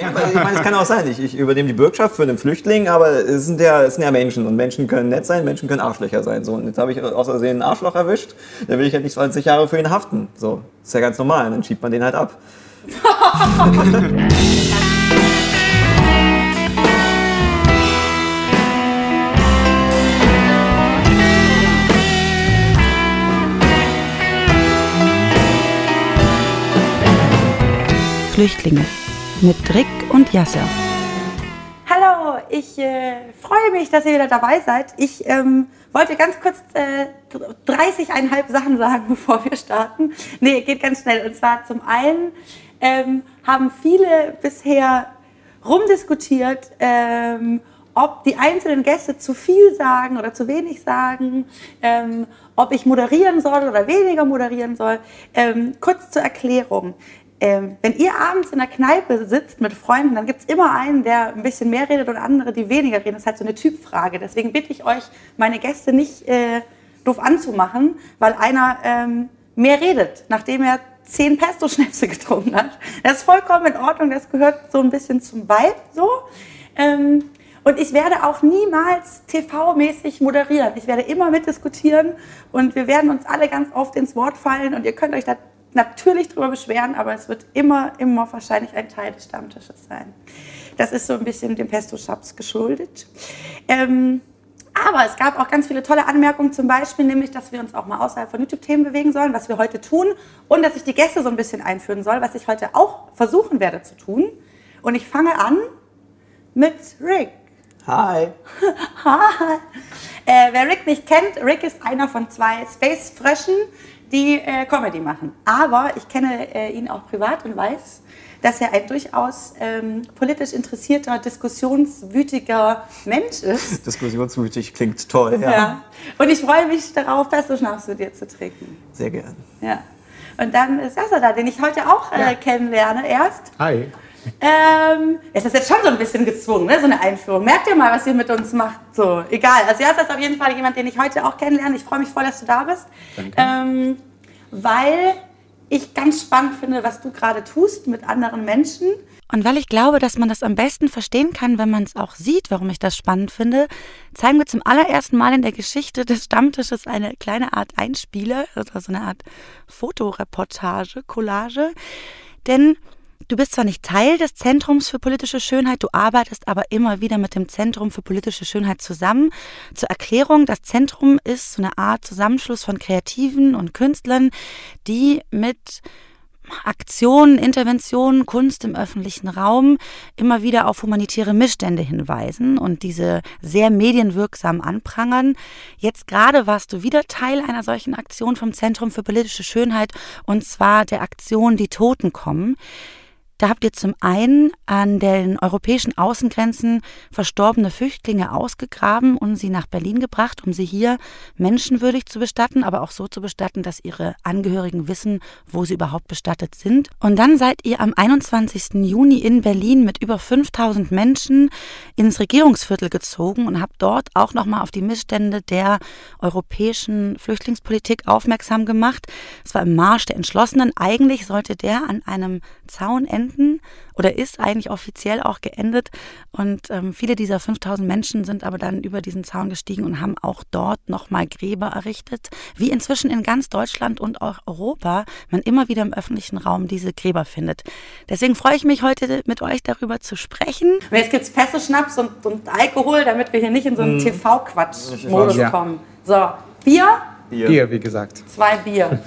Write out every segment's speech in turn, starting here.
Ja, ich meine, es kann auch sein, ich, ich übernehme die Bürgschaft für einen Flüchtling, aber es sind, ja, es sind ja Menschen und Menschen können nett sein, Menschen können Arschlöcher sein. So, und jetzt habe ich aus Versehen einen Arschloch erwischt, dann will ich halt nicht 20 Jahre für ihn haften. So, ist ja ganz normal, dann schiebt man den halt ab. Flüchtlinge mit Rick und Yasser. Hallo, ich äh, freue mich, dass ihr wieder dabei seid. Ich ähm, wollte ganz kurz äh, 30,5 Sachen sagen, bevor wir starten. Nee, geht ganz schnell. Und zwar zum einen ähm, haben viele bisher rumdiskutiert, ähm, ob die einzelnen Gäste zu viel sagen oder zu wenig sagen, ähm, ob ich moderieren soll oder weniger moderieren soll. Ähm, kurz zur Erklärung ähm, wenn ihr abends in der Kneipe sitzt mit Freunden, dann gibt es immer einen, der ein bisschen mehr redet und andere, die weniger reden. Das ist halt so eine Typfrage. Deswegen bitte ich euch, meine Gäste nicht äh, doof anzumachen, weil einer ähm, mehr redet, nachdem er zehn Pesto-Schnäpse getrunken hat. Das ist vollkommen in Ordnung, das gehört so ein bisschen zum Vibe so. Ähm, und ich werde auch niemals TV-mäßig moderieren. Ich werde immer mitdiskutieren und wir werden uns alle ganz oft ins Wort fallen und ihr könnt euch da natürlich darüber beschweren, aber es wird immer, immer wahrscheinlich ein Teil des Stammtisches sein. Das ist so ein bisschen dem Pesto-Schaps geschuldet. Ähm, aber es gab auch ganz viele tolle Anmerkungen, zum Beispiel nämlich, dass wir uns auch mal außerhalb von YouTube-Themen bewegen sollen, was wir heute tun und dass ich die Gäste so ein bisschen einführen soll, was ich heute auch versuchen werde zu tun. Und ich fange an mit Rick. Hi. Hi. Äh, wer Rick nicht kennt, Rick ist einer von zwei Space-Fröschen, die äh, Comedy machen. Aber ich kenne äh, ihn auch privat und weiß, dass er ein durchaus ähm, politisch interessierter, diskussionswütiger Mensch ist. Diskussionswütig klingt toll, ja. ja. Und ich freue mich darauf, Pesto-Schnaps mit dir zu trinken. Sehr gern. Ja. Und dann ist Sasa da, den ich heute auch äh, ja. kennenlerne erst. Hi. Ähm, es ist jetzt schon so ein bisschen gezwungen, ne? so eine Einführung. Merkt ihr mal, was ihr mit uns macht? So, egal. Also ja, das ist auf jeden Fall jemand, den ich heute auch kennenlerne. Ich freue mich voll, dass du da bist. Danke. Ähm, weil ich ganz spannend finde, was du gerade tust mit anderen Menschen. Und weil ich glaube, dass man das am besten verstehen kann, wenn man es auch sieht, warum ich das spannend finde, zeigen wir zum allerersten Mal in der Geschichte des Stammtisches eine kleine Art Einspieler, oder so eine Art Fotoreportage, Collage. Denn Du bist zwar nicht Teil des Zentrums für politische Schönheit, du arbeitest aber immer wieder mit dem Zentrum für politische Schönheit zusammen. Zur Erklärung, das Zentrum ist so eine Art Zusammenschluss von Kreativen und Künstlern, die mit Aktionen, Interventionen, Kunst im öffentlichen Raum immer wieder auf humanitäre Missstände hinweisen und diese sehr medienwirksam anprangern. Jetzt gerade warst du wieder Teil einer solchen Aktion vom Zentrum für politische Schönheit und zwar der Aktion Die Toten kommen. Da habt ihr zum einen an den europäischen Außengrenzen verstorbene Flüchtlinge ausgegraben und sie nach Berlin gebracht, um sie hier menschenwürdig zu bestatten, aber auch so zu bestatten, dass ihre Angehörigen wissen, wo sie überhaupt bestattet sind. Und dann seid ihr am 21. Juni in Berlin mit über 5000 Menschen ins Regierungsviertel gezogen und habt dort auch nochmal auf die Missstände der europäischen Flüchtlingspolitik aufmerksam gemacht. Es war im Marsch der Entschlossenen. Eigentlich sollte der an einem Zaun enden enden oder ist eigentlich offiziell auch geendet. Und ähm, viele dieser 5000 Menschen sind aber dann über diesen Zaun gestiegen und haben auch dort nochmal Gräber errichtet, wie inzwischen in ganz Deutschland und auch Europa man immer wieder im öffentlichen Raum diese Gräber findet. Deswegen freue ich mich heute mit euch darüber zu sprechen. Und jetzt gibt es Pässe-Schnaps und, und, Alkohol, damit wir hier nicht in so einen hm. TV-Quatsch-Modus ja. kommen. So, Bier? Bier? Bier, wie gesagt. Zwei Bier.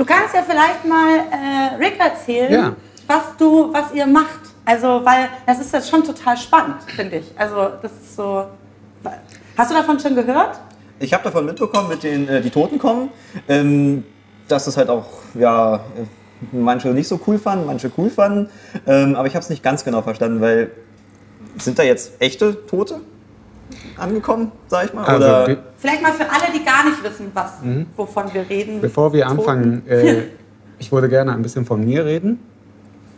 Du kannst ja vielleicht mal äh, Rick erzählen, ja. was du, was ihr macht. Also, weil das ist jetzt schon total spannend, finde ich. Also, das ist so. Hast du davon schon gehört? Ich habe davon mitbekommen, mit den äh, die Toten kommen, ähm, dass es halt auch ja manche nicht so cool fanden, manche cool fanden, ähm, aber ich habe es nicht ganz genau verstanden, weil sind da jetzt echte Tote? Angekommen, sag ich mal? Also, Oder? Vielleicht mal für alle, die gar nicht wissen, was, mhm. wovon wir reden. Bevor wir anfangen, äh, ich würde gerne ein bisschen von mir reden.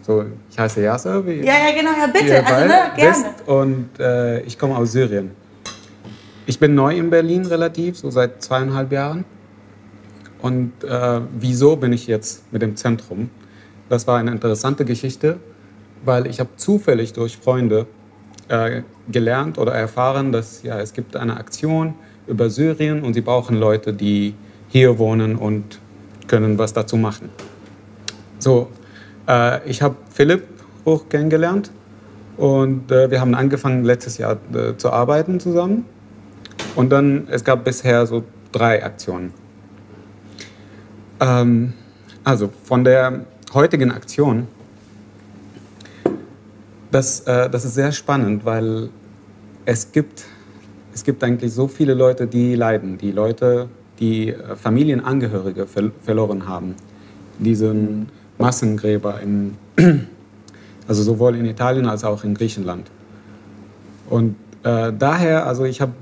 So, ich heiße Yasser. Wie ja, ja, genau, ja, bitte. Also, ne, gerne. Und äh, ich komme aus Syrien. Ich bin neu in Berlin relativ, so seit zweieinhalb Jahren. Und äh, wieso bin ich jetzt mit dem Zentrum? Das war eine interessante Geschichte. weil ich habe zufällig durch Freunde äh, gelernt oder erfahren, dass ja, es gibt eine Aktion über Syrien und sie brauchen Leute, die hier wohnen und können was dazu machen. So, äh, ich habe Philipp hoch kennengelernt und äh, wir haben angefangen letztes Jahr äh, zu arbeiten zusammen. Und dann, es gab bisher so drei Aktionen. Ähm, also von der heutigen Aktion, das, äh, das ist sehr spannend, weil es gibt, es gibt eigentlich so viele Leute, die leiden. Die Leute, die äh, Familienangehörige ver verloren haben. Diesen Massengräber, in, also sowohl in Italien als auch in Griechenland. Und äh, daher, also ich habe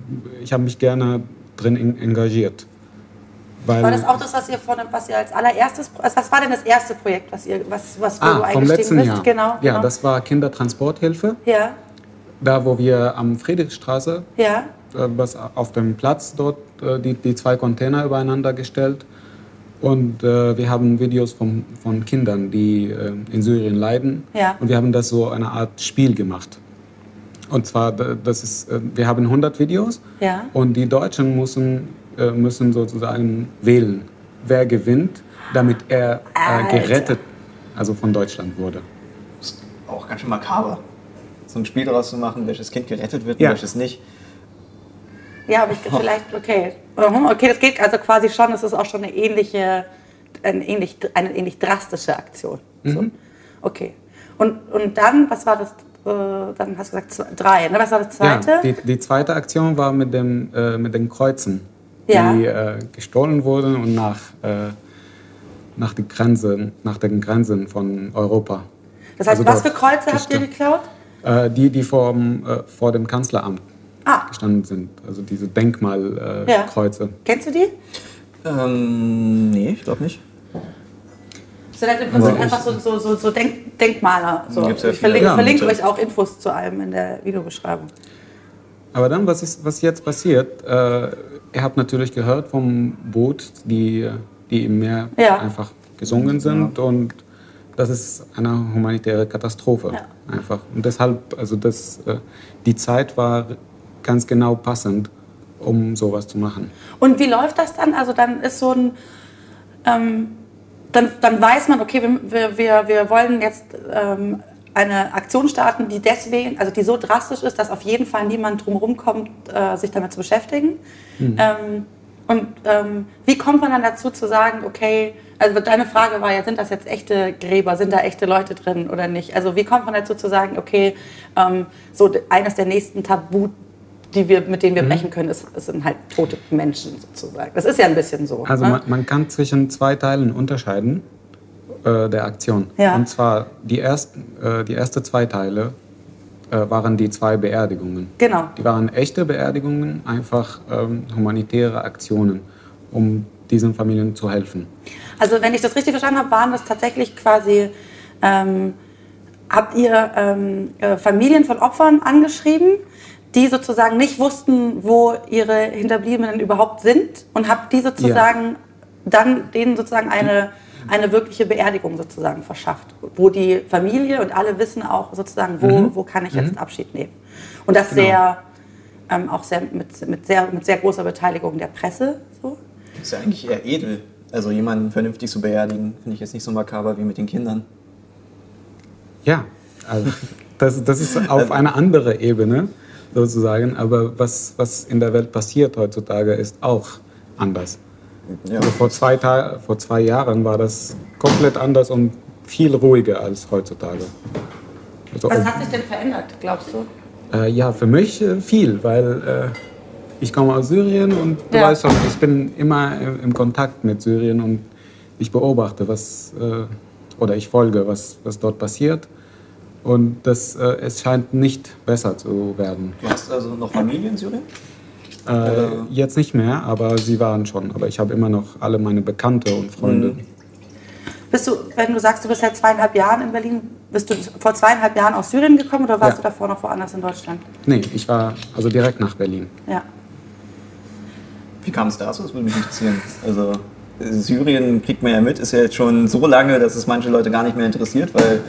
ich hab mich gerne drin engagiert. Weil war das auch das, was ihr, von, was ihr als allererstes, also was war denn das erste Projekt, was ihr, was, was ah, du vom letzten bist? Jahr. Genau, genau. Ja, das war Kindertransporthilfe. Ja. Da, wo wir am Friedrichstraße, ja. Äh, was auf dem Platz dort, äh, die, die zwei Container übereinander gestellt. Und äh, wir haben Videos von, von Kindern, die äh, in Syrien leiden. Ja. Und wir haben das so eine Art Spiel gemacht. Und zwar, das ist, äh, wir haben 100 Videos ja. und die Deutschen müssen, äh, müssen sozusagen wählen, wer gewinnt, damit er äh, gerettet, also von Deutschland wurde. Das ist auch ganz schön makaber, so ein Spiel daraus zu machen, welches Kind gerettet wird ja. und welches nicht. Ja, aber ich vielleicht, okay. Okay, das geht also quasi schon, das ist auch schon eine ähnliche, eine ähnlich, eine ähnlich drastische Aktion. So. Mhm. Okay. Und, und dann, was war das äh, dann hast du gesagt drei. Ne? Was war das zweite? Ja, die, die zweite Aktion war mit, dem, äh, mit den Kreuzen, ja. die äh, gestohlen wurden und nach, äh, nach, die Grenze, nach den Grenzen von Europa. Das heißt, also was für Kreuze habt ihr geklaut? Äh, die, die vor, äh, vor dem Kanzleramt ah. gestanden sind. Also diese Denkmalkreuze. Ja. Kennst du die? Ähm, nee, ich glaube nicht sind halt im Prinzip einfach so, so, so, so Denk Denkmaler. So. Ja ich verlinke, ja, verlinke euch auch Infos zu allem in der Videobeschreibung. Aber dann, was, ist, was jetzt passiert? Äh, ihr habt natürlich gehört vom Boot, die, die im Meer ja. einfach gesungen sind. Und das ist eine humanitäre Katastrophe. Einfach. Und deshalb, also das, äh, die Zeit war ganz genau passend, um sowas zu machen. Und wie läuft das dann? Also dann ist so ein... Ähm, dann, dann weiß man, okay, wir, wir, wir wollen jetzt ähm, eine Aktion starten, die deswegen, also die so drastisch ist, dass auf jeden Fall niemand drumherum kommt, äh, sich damit zu beschäftigen. Mhm. Ähm, und ähm, wie kommt man dann dazu zu sagen, okay, also deine Frage war ja, sind das jetzt echte Gräber, sind da echte Leute drin oder nicht? Also wie kommt man dazu zu sagen, okay, ähm, so eines der nächsten Tabu die wir, mit denen wir mhm. brechen können, ist, ist, sind halt tote Menschen sozusagen. Das ist ja ein bisschen so. Also ne? man, man, kann zwischen zwei Teilen unterscheiden äh, der Aktion. Ja. Und zwar die, erst, äh, die ersten zwei Teile äh, waren die zwei Beerdigungen. Genau. Die waren echte Beerdigungen, einfach ähm, humanitäre Aktionen, um diesen Familien zu helfen. Also wenn ich das richtig verstanden habe, waren das tatsächlich quasi... Ähm, habt ihr ähm, äh, Familien von Opfern angeschrieben die sozusagen nicht wussten, wo ihre Hinterbliebenen überhaupt sind und habe die sozusagen ja. dann denen sozusagen eine, eine wirkliche Beerdigung sozusagen verschafft, wo die Familie und alle wissen auch sozusagen, wo, mhm. wo kann ich jetzt mhm. Abschied nehmen. Und das genau. sehr, ähm, auch sehr mit, mit, sehr mit sehr großer Beteiligung der Presse. So. Das ist ja eigentlich eher edel. Also jemanden vernünftig zu beerdigen, finde ich jetzt nicht so makaber wie mit den Kindern. Ja, also das, das ist auf also einer anderen Ebene sozusagen. Aber was, was in der Welt passiert heutzutage, ist auch anders. Ja. Also vor, zwei vor zwei Jahren war das komplett anders und viel ruhiger als heutzutage. Also, was hat sich denn verändert, glaubst du? Äh, ja, für mich äh, viel, weil äh, ich komme aus Syrien und du ja. weißt schon, ich bin immer im Kontakt mit Syrien und ich beobachte, was, äh, oder ich folge, was, was dort passiert. Und das, äh, es scheint nicht besser zu werden. Du hast also noch Familie in Syrien? Äh, jetzt nicht mehr, aber sie waren schon. Aber ich habe immer noch alle meine Bekannte und Freunde. Mhm. Bist du, wenn du sagst, du bist seit zweieinhalb Jahren in Berlin, bist du vor zweieinhalb Jahren aus Syrien gekommen oder warst ja. du davor noch woanders in Deutschland? Nee, ich war also direkt nach Berlin. Ja. Wie kam es dazu? Das würde mich interessieren. Also Syrien kriegt man ja mit, ist ja jetzt schon so lange, dass es manche Leute gar nicht mehr interessiert, weil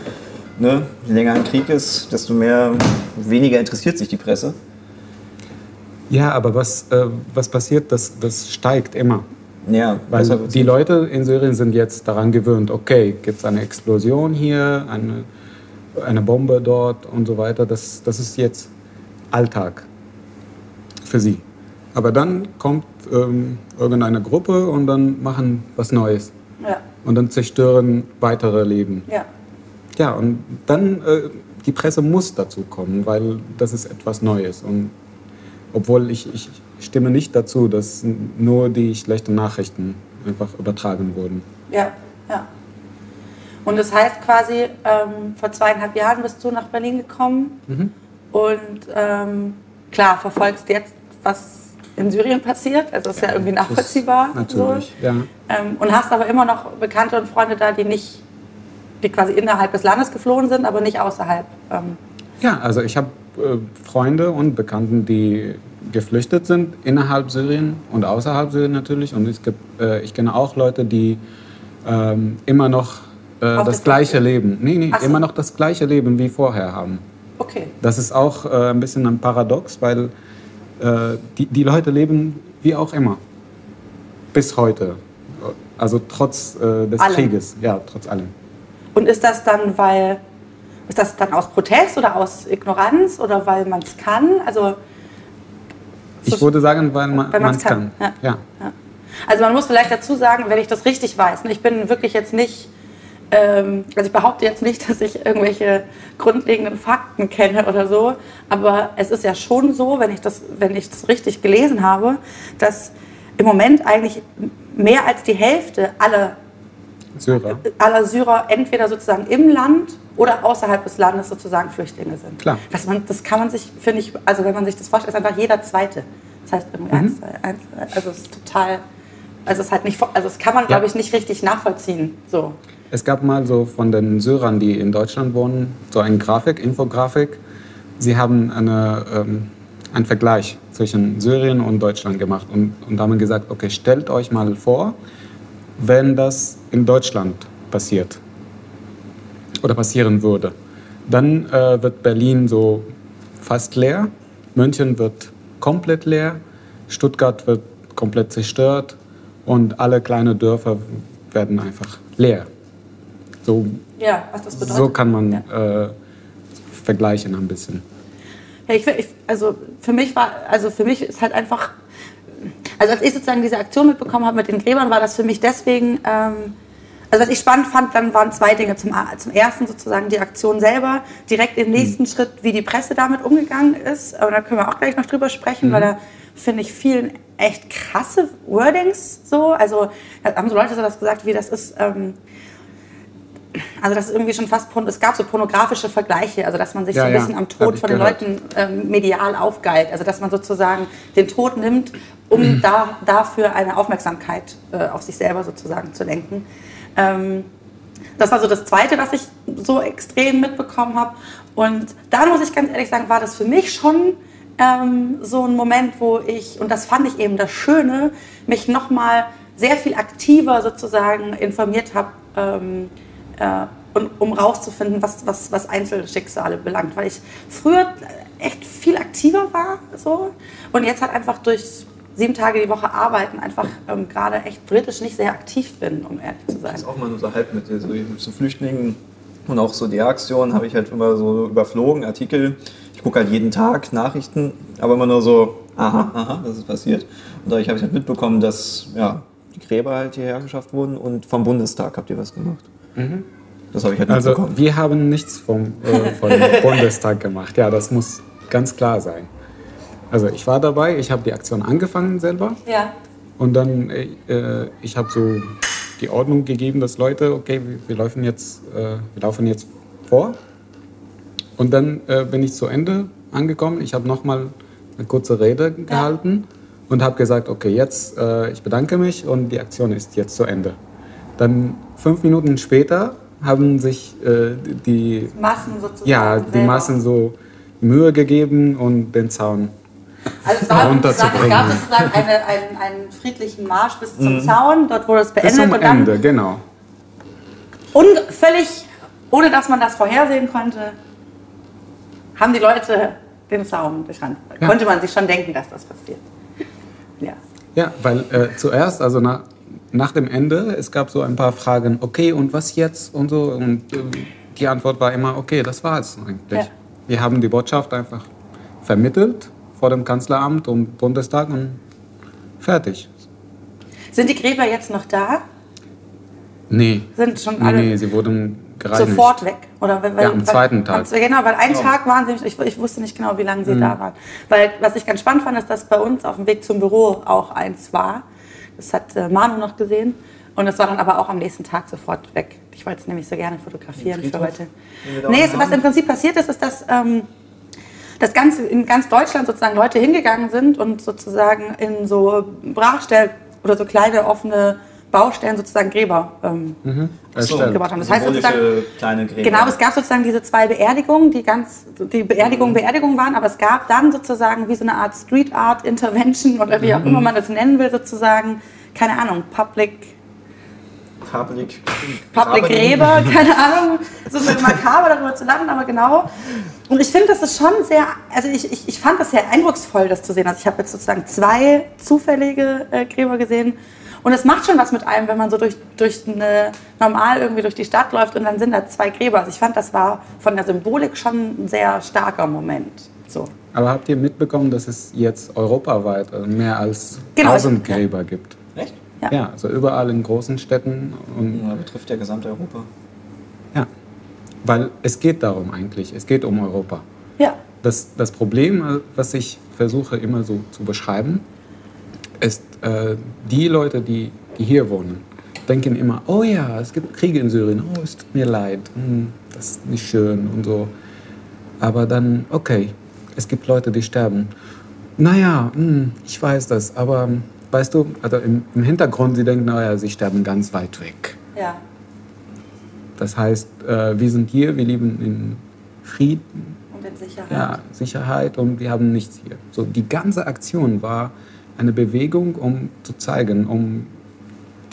ne, je länger ein Krieg ist, desto mehr, weniger interessiert sich die Presse. Ja, aber was, äh, was passiert, das, das steigt immer. Ja, Weil die Leute in Syrien sind jetzt daran gewöhnt, okay, gibt es eine Explosion hier, eine, eine Bombe dort und so weiter. Das, das ist jetzt Alltag für sie. Aber dann kommt ähm, irgendeine Gruppe und dann machen was Neues. Ja, Und dann zerstören weitere Leben. ja. Ja, und dann, äh, die Presse muss dazu kommen, weil das ist etwas Neues. Und obwohl ich, ich stimme nicht dazu, dass nur die schlechten Nachrichten einfach übertragen wurden. Ja, ja. Und das heißt quasi, ähm, vor zweieinhalb Jahren bist du nach Berlin gekommen Mhm. und ähm, klar, verfolgst jetzt, was in Syrien passiert. Also ist ja irgendwie nachvollziehbar. Natürlich, So. ja. Ähm, und hast aber immer noch Bekannte und Freunde da, die nicht, die quasi innerhalb des Landes geflohen sind, aber nicht außerhalb. Ähm, Ja, also ich habe Freunde und Bekannten, die geflüchtet sind innerhalb Syrien und außerhalb Syrien natürlich. Und es gibt, äh, ich kenne auch Leute, die ähm, immer noch äh, das gleiche Flucht Leben, nee, nee, so. immer noch das gleiche Leben wie vorher haben. okay. Das ist auch äh, ein bisschen ein Paradox, weil äh, die, die Leute leben wie auch immer. Bis heute. Also trotz äh, des Allem. Krieges. Ja, trotz allem. Und ist das dann, weil, ist das dann aus Protest oder aus Ignoranz oder weil man es kann? Also, Ich würde sagen, weil man es kann. kann, Ja. Ja. Also man muss vielleicht dazu sagen, wenn ich das richtig weiß, ne, ich bin wirklich jetzt nicht, ähm, also ich behaupte jetzt nicht, dass ich irgendwelche grundlegenden Fakten kenne oder so, aber es ist ja schon so, wenn ich das, wenn ich das richtig gelesen habe, dass im Moment eigentlich mehr als die Hälfte aller, Syrer. aller Syrer entweder sozusagen im Land oder außerhalb des Landes sozusagen Flüchtlinge sind. Klar. Dass man, das kann man sich, finde ich, also wenn man sich das vorstellt, ist einfach jeder Zweite. Das heißt irgendwie eins, zwei, eins, zwei, also es ist total, also es ist halt nicht, also das kann man, glaube ich, nicht richtig nachvollziehen. So. Es gab mal so von den Syrern, die in Deutschland wohnen, so eine Grafik, Infografik. Sie haben eine, ähm, einen Vergleich zwischen Syrien und Deutschland gemacht und, und haben gesagt, okay, stellt euch mal vor, wenn das in Deutschland passiert oder passieren würde. Dann äh, wird Berlin so fast leer, München wird komplett leer, Stuttgart wird komplett zerstört und alle kleine Dörfer werden einfach leer. So, Ja, was das bedeutet. so kann man Ja. äh, vergleichen ein bisschen. Ja, ich, ich, also für mich war, also für mich ist halt einfach, also als ich sozusagen diese Aktion mitbekommen habe mit den Gräbern, war das für mich deswegen, ähm, also was ich spannend fand, dann waren zwei Dinge. Zum, zum ersten sozusagen die Aktion selber, direkt im nächsten Schritt, wie die Presse damit umgegangen ist. Aber da können wir auch gleich noch drüber sprechen, weil da finde ich vielen echt krasse Wordings so. Also da haben so Leute so das gesagt, wie das ist. Ähm, also das ist irgendwie schon fast, es gab so pornografische Vergleiche, also dass man sich Ja, so ein ja, bisschen am Tod von den gehört. Leuten ähm, medial aufgeilt. Also dass man sozusagen den Tod nimmt, um da, dafür eine Aufmerksamkeit äh, auf sich selber sozusagen zu lenken. Ähm, das war so das Zweite, was ich so extrem mitbekommen habe. Und da muss ich ganz ehrlich sagen, war das für mich schon ähm, so ein Moment, wo ich, und das fand ich eben das Schöne, mich nochmal sehr viel aktiver sozusagen informiert habe, ähm, äh, und, um rauszufinden, was, was, was Einzelschicksale belangt. Weil ich früher echt viel aktiver war so, und jetzt halt einfach durch sieben Tage die Woche arbeiten einfach ähm, gerade echt politisch nicht sehr aktiv bin, um ehrlich zu sein. Das ist auch mal nur so halb mit so, so Flüchtlingen und auch so die Aktion habe ich halt immer so überflogen, Artikel. Ich gucke halt jeden Tag Nachrichten, aber immer nur so, aha, aha, das ist passiert. Und dadurch habe ich halt mitbekommen, dass ja, die Gräber halt hierher geschafft wurden und vom Bundestag habt ihr was gemacht. Das habe ich halt Also mitbekommen. wir haben nichts vom, äh, vom Bundestag gemacht. Ja, das muss ganz klar sein. Also ich war dabei, ich habe die Aktion angefangen selber Ja. und dann äh, ich habe so die Ordnung gegeben, dass Leute, okay, wir, wir laufen jetzt, äh, wir laufen jetzt vor. Und dann äh, bin ich zu Ende angekommen. Ich habe nochmal eine kurze Rede gehalten und habe gesagt, okay, jetzt äh, ich bedanke mich und die Aktion ist jetzt zu Ende. Dann fünf Minuten später haben sich äh, die Massen sozusagen. ja, die selber. Massen so Mühe gegeben und den Zaun. Also es, war sozusagen, es runterzubringen. gab sozusagen eine, einen, einen friedlichen Marsch bis zum Zaun, dort wurde es Bis beendet zum und dann Ende, genau. un völlig ohne dass man das vorhersehen konnte, haben die Leute den Zaun durchrannt. Ja. Konnte man sich schon denken, dass das passiert. Ja. Ja, weil äh, zuerst, also nach, nach dem Ende, es gab so ein paar Fragen, okay, und was jetzt und so. Und äh, die Antwort war immer, okay, das war es eigentlich. Ja. Wir haben die Botschaft einfach vermittelt vor dem Kanzleramt und Bundestag und fertig. Sind die Gräber jetzt noch da? Nee, Sind schon nee, alle nee, sie wurden gereinigt. sofort weg? Oder weil, Ja, am zweiten Tag. Am, genau, weil einen Tag waren sie, ich, ich wusste nicht genau, wie lange Mhm. sie da waren. Weil, was ich ganz spannend fand, ist, dass bei uns auf dem Weg zum Büro auch eins war. Das hat äh, Manu noch gesehen. Und es war dann aber auch am nächsten Tag sofort weg. Ich wollte es nämlich so gerne fotografieren für heute. Nee, es, was im Prinzip passiert ist, ist, dass ähm, das Ganze in ganz Deutschland sozusagen Leute hingegangen sind und sozusagen in so Brachstellen oder so kleine offene Baustellen sozusagen Gräber ähm, Erstellt. gebaut haben. Das heißt sozusagen, kleine Gräber. Genau, es gab sozusagen diese zwei Beerdigungen, die ganz, die Beerdigung, Mhm. Beerdigung waren, aber es gab dann sozusagen wie so eine Art Street Art Intervention oder wie auch Mhm. immer man das nennen will, sozusagen, keine Ahnung, Public, Public, Public Gräber, keine Ahnung, so ein bisschen makaber darüber zu lachen, aber genau. Und ich finde, das ist schon sehr, also ich, ich, ich fand das sehr eindrucksvoll, das zu sehen. Also ich habe jetzt sozusagen zwei zufällige äh, Gräber gesehen. Und es macht schon was mit einem, wenn man so durch, durch eine, normal irgendwie durch die Stadt läuft und dann sind da zwei Gräber. Also ich fand, das war von der Symbolik schon ein sehr starker Moment. So. Aber habt ihr mitbekommen, dass es jetzt europaweit äh, mehr als Genau, 1000 ja. Gräber gibt? Echt? Ja. Ja, also überall in großen Städten. Und, Ja, betrifft ja Gesamteuropa. ja, weil es geht darum eigentlich, es geht um Europa. Ja. Das, das Problem, äh, was ich versuche immer so zu beschreiben, ist, äh, die Leute, die, die hier wohnen, denken immer, oh ja, es gibt Kriege in Syrien, oh, es tut mir leid, hm, das ist nicht schön und so. Aber dann, okay, es gibt Leute, die sterben. Naja, hm, ich weiß das, aber weißt du, also im, im Hintergrund, sie denken, naja, sie sterben ganz weit weg. Ja. Das heißt, äh, wir sind hier, wir leben in Frieden, Und in Sicherheit. ja, Sicherheit und wir haben nichts hier. So, die ganze Aktion war eine Bewegung, um zu zeigen, um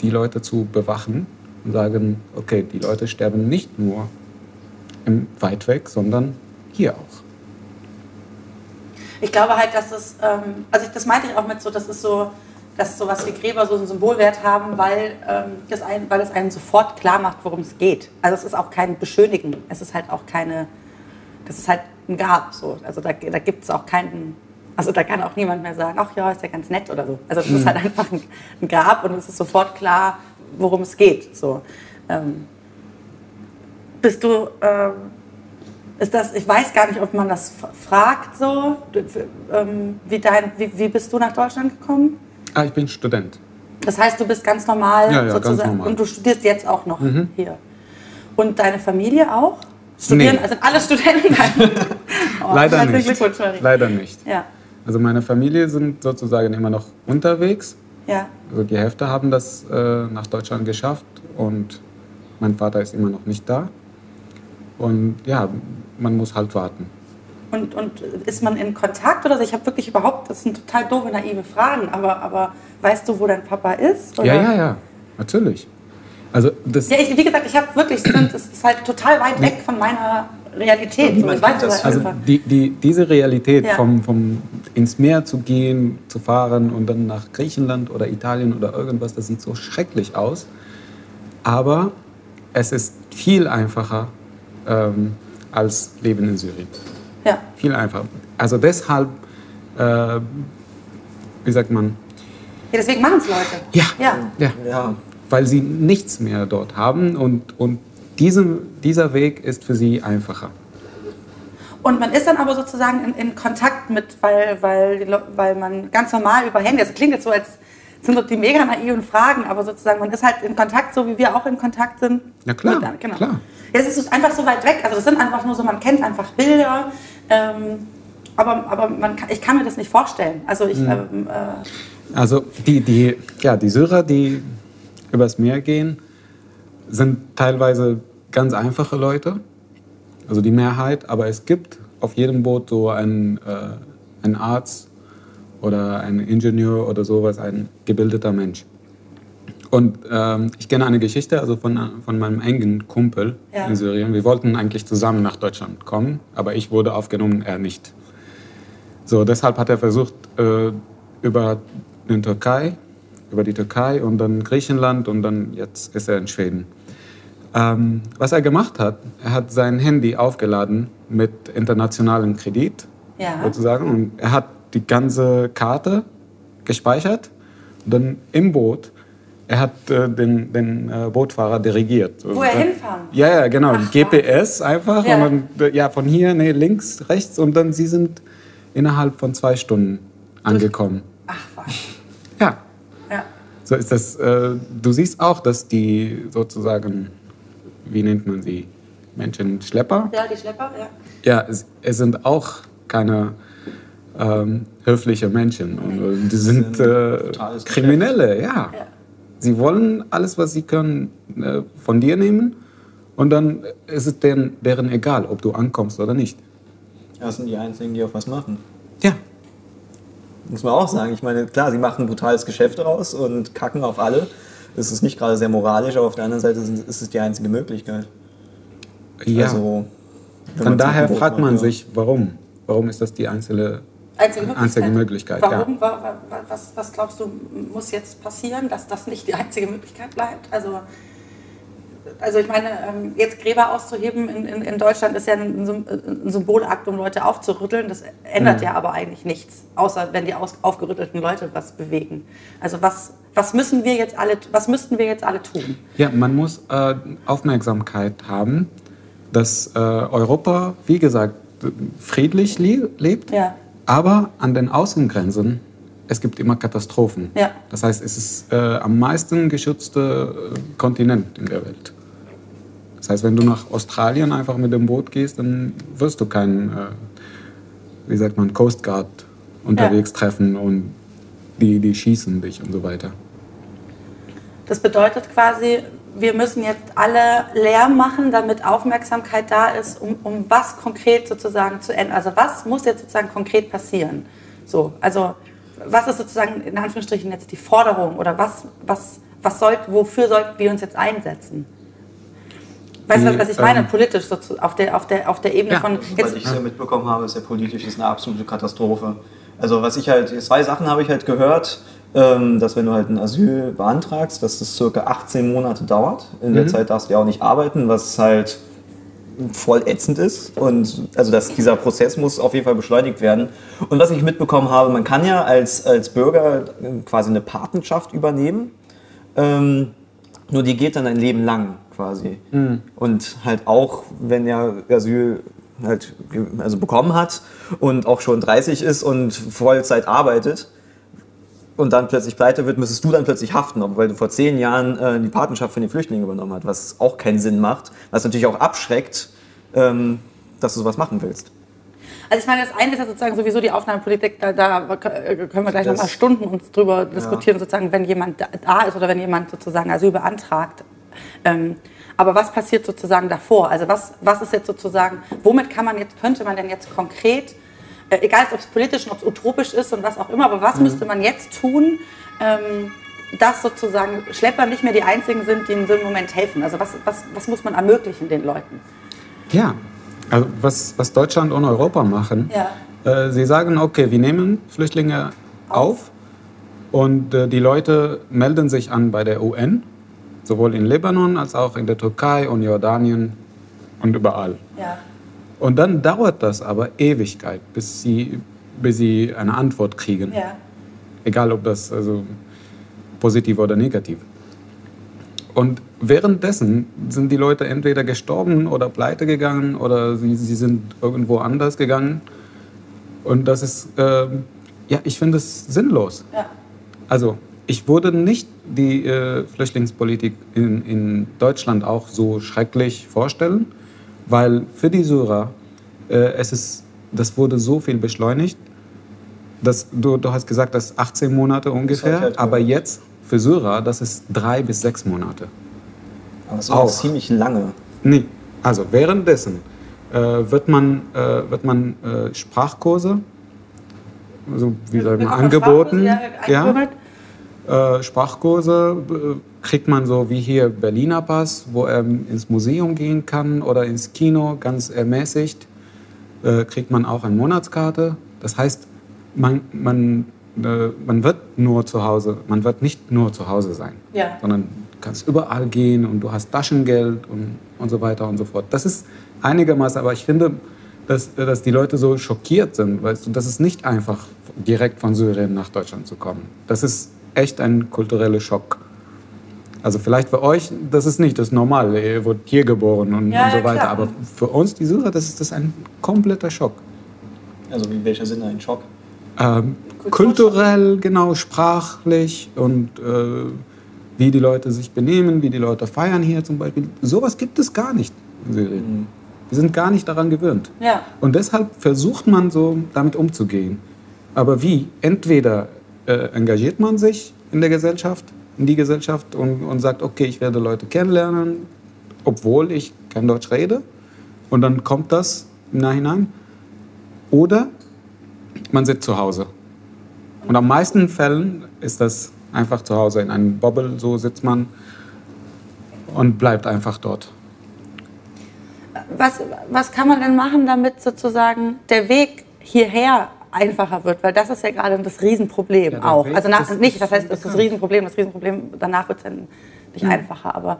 die Leute zu bewachen und sagen, okay, die Leute sterben nicht nur im weit weg, sondern hier auch. Ich glaube halt, dass es, ähm, also ich, das meinte ich auch mit so, das ist so, dass sowas wie Gräber so einen Symbolwert haben, weil, ähm, das ein, weil es einem sofort klar macht, worum es geht. Also es ist auch kein Beschönigen, es ist halt auch keine, das ist halt ein Grab so. Also da, da gibt es auch keinen, also da kann auch niemand mehr sagen, ach ja, ist ja ganz nett oder so. Also das ist halt einfach ein, ein Grab und es ist sofort klar, worum es geht. So. Ähm, bist du, ähm, ist das, ich weiß gar nicht, ob man das fragt so, ähm, wie, dein, wie, wie bist du nach Deutschland gekommen? Ah, ich bin Student. Das heißt, du bist ganz normal, Ja, ja, sozusagen ganz normal. Mhm. und du studierst jetzt auch noch hier. Und deine Familie auch? Studieren, Nee. also sind alle Studenten? Oh, Leider nicht. Glückwunsch, Marie. Leider nicht. Also meine Familie sind sozusagen immer noch unterwegs. ja. Also die Hälfte haben das äh, nach Deutschland geschafft und mein Vater ist immer noch nicht da. Und ja, man muss halt warten. Und, und ist man in Kontakt oder so? Ich habe wirklich überhaupt, das sind total doofe, naive Fragen, aber, aber weißt du, wo dein Papa ist? Oder? Ja, ja, ja, natürlich. Also das, Ja, ich, wie gesagt, ich habe wirklich, es ist halt total weit weg von meiner Realität. So, ich weiß das. also die, die, diese Realität, Ja. vom, vom ins Meer zu gehen, zu fahren und dann nach Griechenland oder Italien oder irgendwas, das sieht so schrecklich aus. Aber es ist viel einfacher ähm, als Leben in Syrien. Ja. Viel einfacher. Also deshalb, äh, wie sagt man, ja, deswegen machen es Leute. ja, Ja. ja, Ja, weil sie nichts mehr dort haben und, und diesem, dieser Weg ist für sie einfacher. Und man ist dann aber sozusagen in, in Kontakt mit, weil, weil, weil man ganz normal über Handy, das klingt jetzt so, als sind so die mega naiven Fragen, aber sozusagen man ist halt in Kontakt, so wie wir auch in Kontakt sind. Ja, klar, Mit- genau. klar. Es ist einfach so weit weg, also das sind einfach nur so, man kennt einfach Bilder, ähm, aber, aber man kann, ich kann mir das nicht vorstellen. Also ich, Mhm. ähm, äh, Also die, die, ja, die Syrer, die übers Meer gehen, sind teilweise ganz einfache Leute, also die Mehrheit, aber es gibt auf jedem Boot so einen, äh, einen Arzt oder einen Ingenieur oder sowas, ein gebildeter Mensch. Und ähm, ich kenne eine Geschichte also von, von meinem engen Kumpel Ja. in Syrien. Wir wollten eigentlich zusammen nach Deutschland kommen, aber ich wurde aufgenommen, er nicht. So, deshalb hat er versucht, äh, über den Türkei, über die Türkei und dann Griechenland und dann jetzt ist er in Schweden. Ähm, was er gemacht hat, er hat sein Handy aufgeladen mit internationalem Kredit Ja. sozusagen und er hat die ganze Karte gespeichert und dann im Boot, er hat äh, den, den äh, Bootfahrer dirigiert. Wo er Äh, hinfahren Ja, ja, genau. Ach, GPS einfach Ja. und dann, äh, ja, von hier, nee, links, rechts und dann sie sind innerhalb von zwei Stunden angekommen. Ach was. Ja, Ja. so ist das. Äh, du siehst auch, dass die sozusagen, wie nennt man sie? Menschen Schlepper? ja, die Schlepper, ja. Ja, es, es sind auch keine ähm, höfliche Menschen. Und, äh, die sind sind äh, Kriminelle, ja. Ja. Sie wollen alles, was sie können, äh, von dir nehmen. Und dann ist es deren, deren egal, ob du ankommst oder nicht. Das sind die Einzigen, die auch was machen. Ja. Muss man auch sagen. Ich meine, klar, sie machen ein brutales Geschäft raus und kacken auf alle. Das ist nicht gerade sehr moralisch, aber auf der anderen Seite ist es die einzige Möglichkeit. ja. Also, Von daher fragt man ja. sich, warum? Warum ist das die einzelne Einzige Möglichkeit. Einzige Möglichkeit, Warum? Wa- wa- wa- Was, was glaubst du, muss jetzt passieren, dass das nicht die einzige Möglichkeit bleibt? Also, also ich meine, ähm, jetzt Gräber auszuheben in, in, in Deutschland ist ja ein, ein Symbolakt, um Leute aufzurütteln. Das ändert ja aber eigentlich nichts, außer wenn die aus, aufgerüttelten Leute was bewegen. Also was, was müssen wir jetzt alle, was müssten wir jetzt alle tun? Ja, man muss äh, Aufmerksamkeit haben, dass äh, Europa, wie gesagt, friedlich le lebt, Ja. aber an den Außengrenzen es gibt immer Katastrophen. Ja. Das heißt, es ist äh, am meisten geschützte äh, Kontinent in der Welt. Das heißt, wenn du nach Australien einfach mit dem Boot gehst, dann wirst du keinen, äh, wie sagt man, Coast Guard unterwegs treffen und die, die schießen dich und so weiter. Das bedeutet quasi, wir müssen jetzt alle Lärm machen, damit Aufmerksamkeit da ist, um, um was konkret sozusagen zu ändern. Also was muss jetzt sozusagen konkret passieren? So, also was ist sozusagen in Anführungsstrichen jetzt die Forderung oder was, was, was soll, wofür sollten wir uns jetzt einsetzen? Weißt du, was ich meine? ähm, Politisch sozusagen, auf der, auf der, auf der Ebene Ja. von. Jetzt, ich es ja mitbekommen habe, ist ja politisch ist eine absolute Katastrophe. Also was ich halt, zwei Sachen habe ich halt gehört, ähm, dass wenn du halt ein Asyl beantragst, dass das circa 18 Monate dauert. In der Zeit darfst du ja auch nicht arbeiten, was halt voll ätzend ist. Und also dass dieser Prozess muss auf jeden Fall beschleunigt werden. Und was ich mitbekommen habe, man kann ja als, als Bürger äh, quasi eine Patenschaft übernehmen. Ähm, nur die geht dann ein Leben lang quasi. Und halt auch, wenn er Asyl halt also bekommen hat und auch schon 30 ist und Vollzeit arbeitet und dann plötzlich pleite wird, müsstest du dann plötzlich haften, weil du vor zehn Jahren äh, die Patenschaft von den Flüchtlingen übernommen hast, was auch keinen Sinn macht, was natürlich auch abschreckt, ähm, dass du sowas machen willst. Also ich meine, das eine ist ja sozusagen sowieso die Aufnahmepolitik, da, da können wir gleich Das- noch mal Stunden uns drüber diskutieren, sozusagen, wenn jemand da- da ist oder wenn jemand sozusagen Asyl beantragt. Ähm, aber was passiert sozusagen davor? Also was, was ist jetzt sozusagen, womit kann man jetzt, könnte man denn jetzt konkret, äh, egal ob es politisch und ob es utopisch ist und was auch immer, aber was müsste man jetzt tun, ähm, dass sozusagen Schlepper nicht mehr die einzigen sind, die in so einem Moment helfen? Also was, was, was muss man ermöglichen den Leuten? Ja, also was, was Deutschland und Europa machen, Ja. äh, sie sagen, okay, wir nehmen Flüchtlinge auf und äh, die Leute melden sich an bei der UN, sowohl in Libanon als auch in der Türkei und Jordanien und überall. Ja. Und dann dauert das aber Ewigkeit, bis sie, bis sie eine Antwort kriegen. Ja. Egal ob das also positiv oder negativ. Und währenddessen sind die Leute entweder gestorben oder pleite gegangen oder sie, sie sind irgendwo anders gegangen. Und das ist, ähm, ja, ich finde es sinnlos. Ja. Also, ich würde nicht die äh, Flüchtlingspolitik in, in Deutschland auch so schrecklich vorstellen, weil für die Syrer, äh, es ist, das wurde so viel beschleunigt, dass du, du hast gesagt, das 18 Monate ungefähr, halt aber jetzt für Syrer, das ist drei bis sechs Monate. Aber es ist Auch. ziemlich lange. Nee, also währenddessen äh, wird man, äh, wird man äh, Sprachkurse, also wie Auch angeboten, ja, äh, Sprachkurse, kriegt man so wie hier Berliner Pass, wo er ins Museum gehen kann oder ins Kino, ganz ermäßigt. Äh, kriegt man auch eine Monatskarte. Das heißt, man, man, äh, man wird nur zu Hause, man wird nicht nur zu Hause sein, Ja. sondern du kannst überall gehen und du hast Taschengeld und, und so weiter und so fort. Das ist einigermaßen, aber ich finde, dass, dass die Leute so schockiert sind, weißt du, das ist nicht einfach, direkt von Syrien nach Deutschland zu kommen. Das ist echt ein kultureller Schock. Also vielleicht für euch, das ist nicht das Normale, ihr wurdet hier geboren und, Ja, und so weiter, klar. aber für uns, die Syrer, das ist das ein kompletter Schock. Also in welcher Sinne ein Schock? Ähm, kulturell, genau, sprachlich und äh, wie die Leute sich benehmen, wie die Leute feiern hier zum Beispiel. Sowas gibt es gar nicht in Syrien. Wir sind gar nicht daran gewöhnt. Ja. Und deshalb versucht man so damit umzugehen. Aber wie? Entweder äh, engagiert man sich in der Gesellschaft, in die Gesellschaft und, und sagt, okay, ich werde Leute kennenlernen, obwohl ich kein Deutsch rede. Und dann kommt das im Nachhinein. Oder man sitzt zu Hause. Und am meisten Fällen ist das einfach zu Hause in einem Bobble, so sitzt man und bleibt einfach dort. Was, was kann man denn machen, damit sozusagen der Weg hierher einfacher wird? Weil das ist ja gerade das Riesenproblem Ja, auch. Also nach, das nicht, das heißt, das ist das. Riesenproblem. Das Riesenproblem, danach wird es dann nicht einfacher. Aber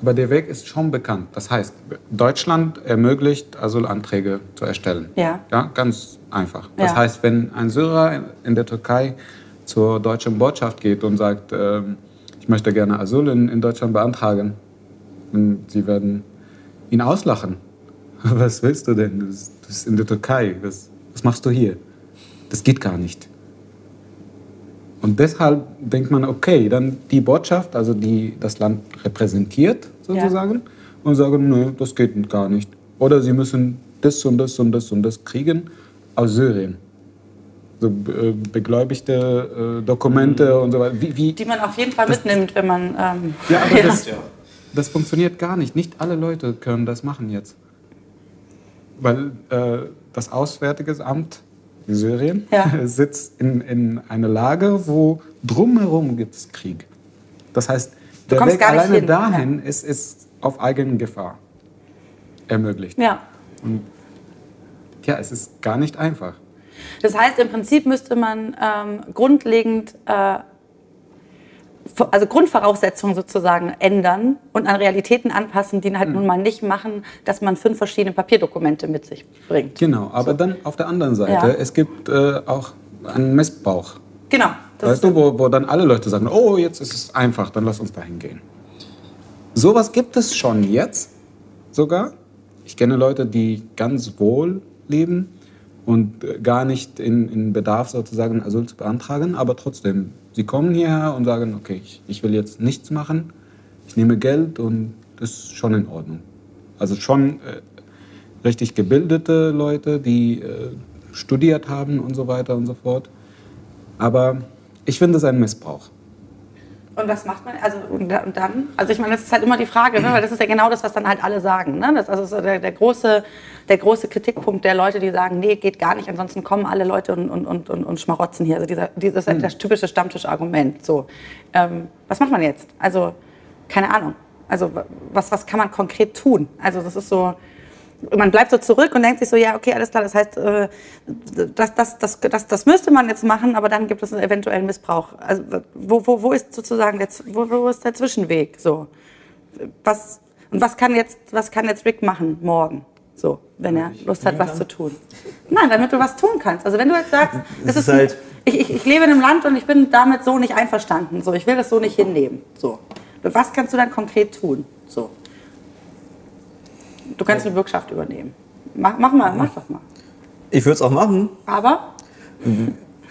Aber der Weg ist schon bekannt. Das heißt, Deutschland ermöglicht Asylanträge zu erstellen. Ja. Ja, ganz einfach. Das Ja. heißt, wenn ein Syrer in der Türkei zur deutschen Botschaft geht und sagt, ähm, ich möchte gerne Asyl in, in Deutschland beantragen, sie werden ihn auslachen. Was willst du denn? Du bist, in der Türkei. Was, was machst du hier? Das geht gar nicht. Und deshalb denkt man, okay, dann die Botschaft, also die das Land repräsentiert sozusagen, und sagen, nö, das geht gar nicht. Oder sie müssen das und das und das und das kriegen aus Syrien. So äh, begläubigte äh, Dokumente und so weiter. Wie, wie, die man auf jeden Fall mitnimmt, wenn man. Ähm, ja, aber Ja. Das, das funktioniert gar nicht. Nicht alle Leute können das machen jetzt. Weil äh, das Auswärtige Amt in Syrien Ja. sitzt in, in einer Lage, wo drumherum gibt es Krieg. Das heißt, der kommst Weg alleine hin, dahin ist, ist auf eigene Gefahr ermöglicht. ja. Ja, es ist gar nicht einfach. Das heißt, im Prinzip müsste man ähm, grundlegend, äh, also Grundvoraussetzungen sozusagen ändern und an Realitäten anpassen, die halt nun mal nicht machen, dass man fünf verschiedene Papierdokumente mit sich bringt. Genau, aber dann auf der anderen Seite, Ja. es gibt äh, auch einen Missbrauch. Genau. Das Weißt du, wo, wo dann alle Leute sagen, oh, jetzt ist es einfach, dann lass uns dahin gehen. Sowas gibt es schon jetzt sogar. Ich kenne Leute, die ganz wohl leben und äh, gar nicht in, in Bedarf sozusagen Asyl zu beantragen, aber trotzdem, sie kommen hierher und sagen, okay, ich, ich will jetzt nichts machen, ich nehme Geld und das ist schon in Ordnung. Also schon äh, richtig gebildete Leute, die äh, studiert haben und so weiter und so fort. Aber ich finde es ein Missbrauch. Und was macht man? Also und da- und dann? Also ich meine, das ist halt immer die Frage, ne? weil das ist ja genau das, was dann halt alle sagen. Ne? Das also so der, der, große, der große Kritikpunkt der Leute, die sagen, nee, geht gar nicht, ansonsten kommen alle Leute und, und, und, und, und schmarotzen hier. Also dieser, dieses Hm. das typische Stammtischargument. So, ähm, was macht man jetzt? Also keine Ahnung. Also was, was kann man konkret tun? Also das ist so, man bleibt so zurück und denkt sich so, ja, okay, alles klar, das heißt, äh, das, das, das, das, das müsste man jetzt machen, aber dann gibt es einen eventuellen Missbrauch. Also wo, wo, wo ist sozusagen der, wo, wo ist der Zwischenweg? So, was, und was kann jetzt, was kann jetzt Rick machen morgen? So, wenn er Lust hat, was zu tun. Nein, damit du was tun kannst. Also wenn du jetzt sagst, Es ist ist, halt- ich, ich, ich lebe in einem Land und ich bin damit so nicht einverstanden. So, ich will das so nicht hinnehmen. So, was kannst du dann konkret tun? So. Du kannst eine Bürgschaft übernehmen. Mach, mach mal, mach doch mal. Ich würde es auch machen, Aber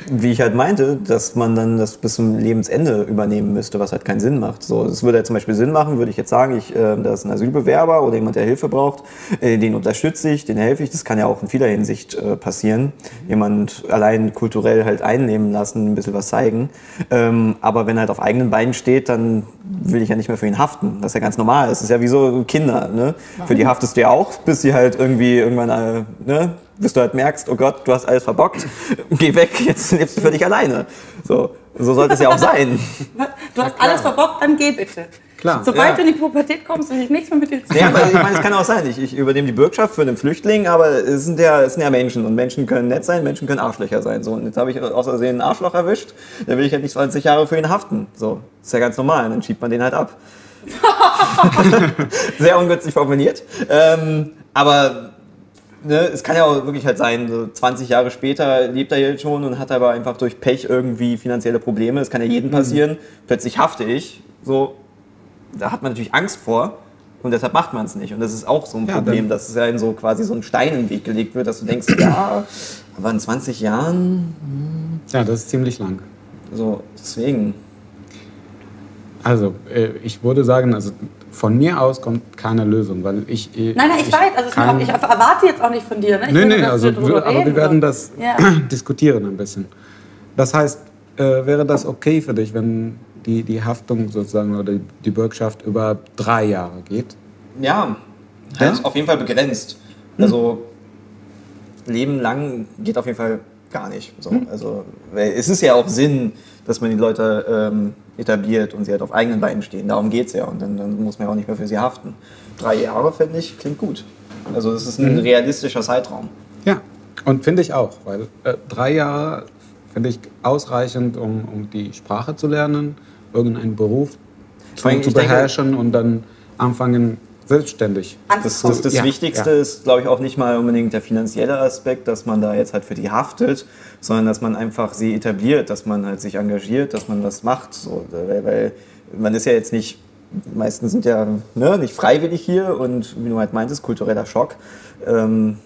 wie ich halt meinte, dass man dann das bis zum Lebensende übernehmen müsste, was halt keinen Sinn macht. So, es würde ja zum Beispiel Sinn machen, würde ich jetzt sagen, ich, äh, da ist ein Asylbewerber oder jemand, der Hilfe braucht, äh, den unterstütze ich, den helfe ich. Das kann ja auch in vieler Hinsicht äh, passieren. Jemand allein kulturell halt einnehmen lassen, ein bisschen was zeigen. Ähm, aber wenn er halt auf eigenen Beinen steht, dann will ich ja nicht mehr für ihn haften. Das ist ja ganz normal. Das ist ja wie so Kinder. Ne? Für die haftest du ja auch, bis sie halt irgendwie irgendwann, äh, ne? Bis du halt merkst, oh Gott, du hast alles verbockt, geh weg, jetzt lebst du für dich alleine. So, So sollte es ja auch sein. Du hast alles verbockt, dann geh bitte. Klar, Sobald ja. du in die Pubertät kommst, will ich nichts mehr mit dir zu Ja, aber ich meine, es kann auch sein. Ich, ich übernehme die Bürgschaft für einen Flüchtling, aber es sind, ja, es sind ja Menschen und Menschen können nett sein, Menschen können Arschlöcher sein. So, und jetzt habe ich aus Versehen einen Arschloch erwischt, dann will ich halt nicht 20 Jahre für ihn haften. So, ist ja ganz normal, und dann schiebt man den halt ab. Sehr ungünstig formuliert. Ähm, aber ne, es kann ja auch wirklich halt sein, so 20 Jahre später lebt er jetzt schon und hat aber einfach durch Pech irgendwie finanzielle Probleme. Das kann ja jedem passieren. Plötzlich hafte ich. So, da hat man natürlich Angst vor und deshalb macht man es nicht. Und das ist auch so ein Ja, Problem, dass es ja in so quasi so ein Stein im Weg gelegt wird, dass du denkst, ja, aber in 20 Jahren, Ja, das ist ziemlich lang. so, deswegen. Also, äh, ich würde sagen, also von mir aus kommt keine Lösung, weil ich. äh, Nein, nein, ich, weiß. Also kann- ich erwarte jetzt auch nicht von dir. Ne? Ich nee, dass also, wir aber wir werden das Ja. diskutieren ein bisschen. Das heißt, äh, wäre das okay für dich, wenn die, die Haftung sozusagen oder die, Bürgschaft über drei Jahre geht? Ja, halt Ja? auf jeden Fall begrenzt. Also Leben lang geht auf jeden Fall gar nicht. So. Also, weil es ist ja auch Sinn, dass man die Leute ähm, etabliert und sie halt auf eigenen Beinen stehen. Darum geht es ja. Und dann, dann muss man ja auch nicht mehr für sie haften. Drei Jahre, finde ich, klingt gut. Also es ist ein realistischer Zeitraum. Ja, und finde ich auch, weil äh, drei Jahre finde ich ausreichend, um, um die Sprache zu lernen, irgendeinen Beruf zu, zu ich denke- beherrschen und dann anfangen selbstständig. Das, das, das Ja, Wichtigste ja. ist, glaube ich, auch nicht mal unbedingt der finanzielle Aspekt, dass man da jetzt halt für die haftet, sondern dass man einfach sie etabliert, dass man halt sich engagiert, dass man was macht. So, weil, weil man ist ja jetzt nicht, meistens sind ja ne, nicht freiwillig hier und wie du halt meintest, kultureller Schock. Ähm,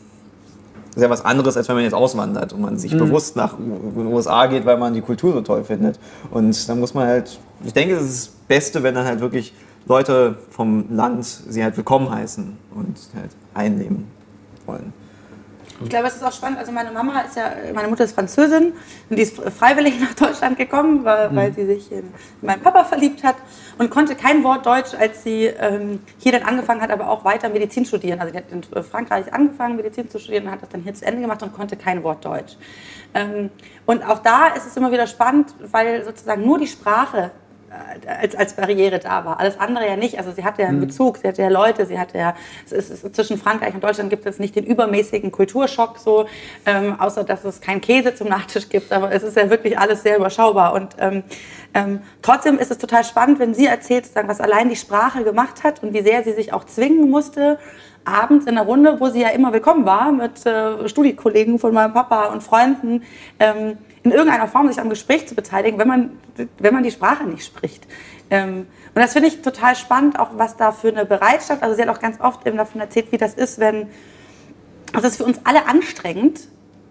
ist ja was anderes, als wenn man jetzt auswandert und man sich bewusst nach den USA geht, weil man die Kultur so toll findet. Und dann muss man halt, ich denke, das ist das Beste, wenn dann halt wirklich Leute vom Land sie halt willkommen heißen und halt einnehmen wollen. Ich glaube, es ist auch spannend. Also meine Mama ist ja, meine Mutter ist Französin und die ist freiwillig nach Deutschland gekommen, weil, weil sie sich in meinen Papa verliebt hat und konnte kein Wort Deutsch, als sie ähm, hier dann angefangen hat, aber auch weiter Medizin studieren. Also die hat in Frankreich angefangen, Medizin zu studieren und hat das dann hier zu Ende gemacht und konnte kein Wort Deutsch. Ähm, und auch da ist es immer wieder spannend, weil sozusagen nur die Sprache als, als Barriere da war. Alles andere ja nicht. Also sie hatte ja einen Bezug, sie hatte ja Leute, sie hatte ja, es ist, es ist, zwischen Frankreich und Deutschland gibt es nicht den übermäßigen Kulturschock so, ähm, außer dass es keinen Käse zum Nachtisch gibt, aber es ist ja wirklich alles sehr überschaubar und ähm, ähm, trotzdem ist es total spannend, wenn sie erzählt, was allein die Sprache gemacht hat und wie sehr sie sich auch zwingen musste, abends in der Runde, wo sie ja immer willkommen war, mit äh, Studiekollegen von meinem Papa und Freunden, ähm, in irgendeiner Form sich am Gespräch zu beteiligen, wenn man, wenn man die Sprache nicht spricht. Ähm, und das finde ich total spannend, auch was da für eine Bereitschaft, also sie hat auch ganz oft eben davon erzählt, wie das ist, wenn, also das ist für uns alle anstrengend,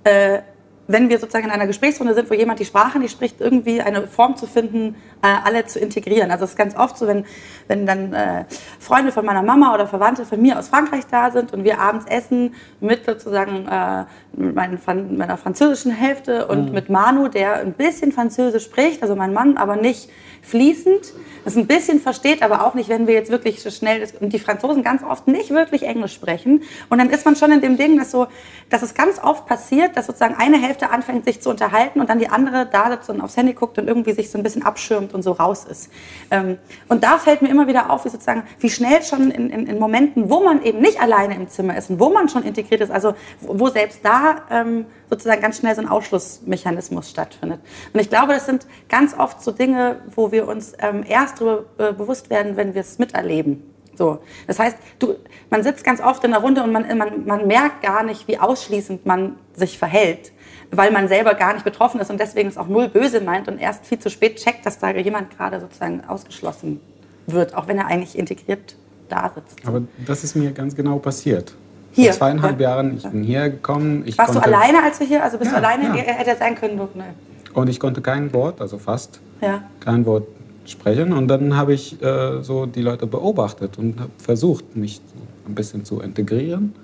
äh, wenn wir sozusagen in einer Gesprächsrunde sind, wo jemand die Sprache nicht spricht, irgendwie eine Form zu finden, äh, alle zu integrieren. Also es ist ganz oft so, wenn, wenn dann äh, Freunde von meiner Mama oder Verwandte von mir aus Frankreich da sind und wir abends essen mit sozusagen äh, mit meinen, meiner französischen Hälfte und mit Manu, der ein bisschen Französisch spricht, also mein Mann, aber nicht fließend, das ein bisschen versteht, aber auch nicht, wenn wir jetzt wirklich so schnell und die Franzosen ganz oft nicht wirklich Englisch sprechen. Und dann ist man schon in dem Ding, dass so, dass es ganz oft passiert, dass sozusagen eine Hälfte anfängt, sich zu unterhalten und dann die andere da sitzt und aufs Handy guckt und irgendwie sich so ein bisschen abschirmt und so raus ist. Ähm, und da fällt mir immer wieder auf, wie sozusagen, wie schnell schon in, in, in Momenten, wo man eben nicht alleine im Zimmer ist und wo man schon integriert ist, also wo, wo selbst da ähm, sozusagen ganz schnell so ein Ausschlussmechanismus stattfindet. Und ich glaube, das sind ganz oft so Dinge, wo wir uns ähm, erst darüber äh, bewusst werden, wenn wir es miterleben. So. Das heißt, du, man sitzt ganz oft in der Runde und man, man, man merkt gar nicht, wie ausschließend man sich verhält, weil man selber gar nicht betroffen ist und deswegen es auch null böse meint und erst viel zu spät checkt, dass da jemand gerade sozusagen ausgeschlossen wird, auch wenn er eigentlich integriert da sitzt. Aber das ist mir ganz genau passiert. Hier, Vor zweieinhalb ja. Jahren, ich bin hierher gekommen. Ich Warst du konnte, alleine, als du hier, also bist Ja, du alleine? ja. Hätte sein können, du, ne. Und ich konnte kein Wort, also fast Ja. kein Wort sprechen. Und dann habe ich äh, so die Leute beobachtet und habe versucht, mich so ein bisschen zu integrieren.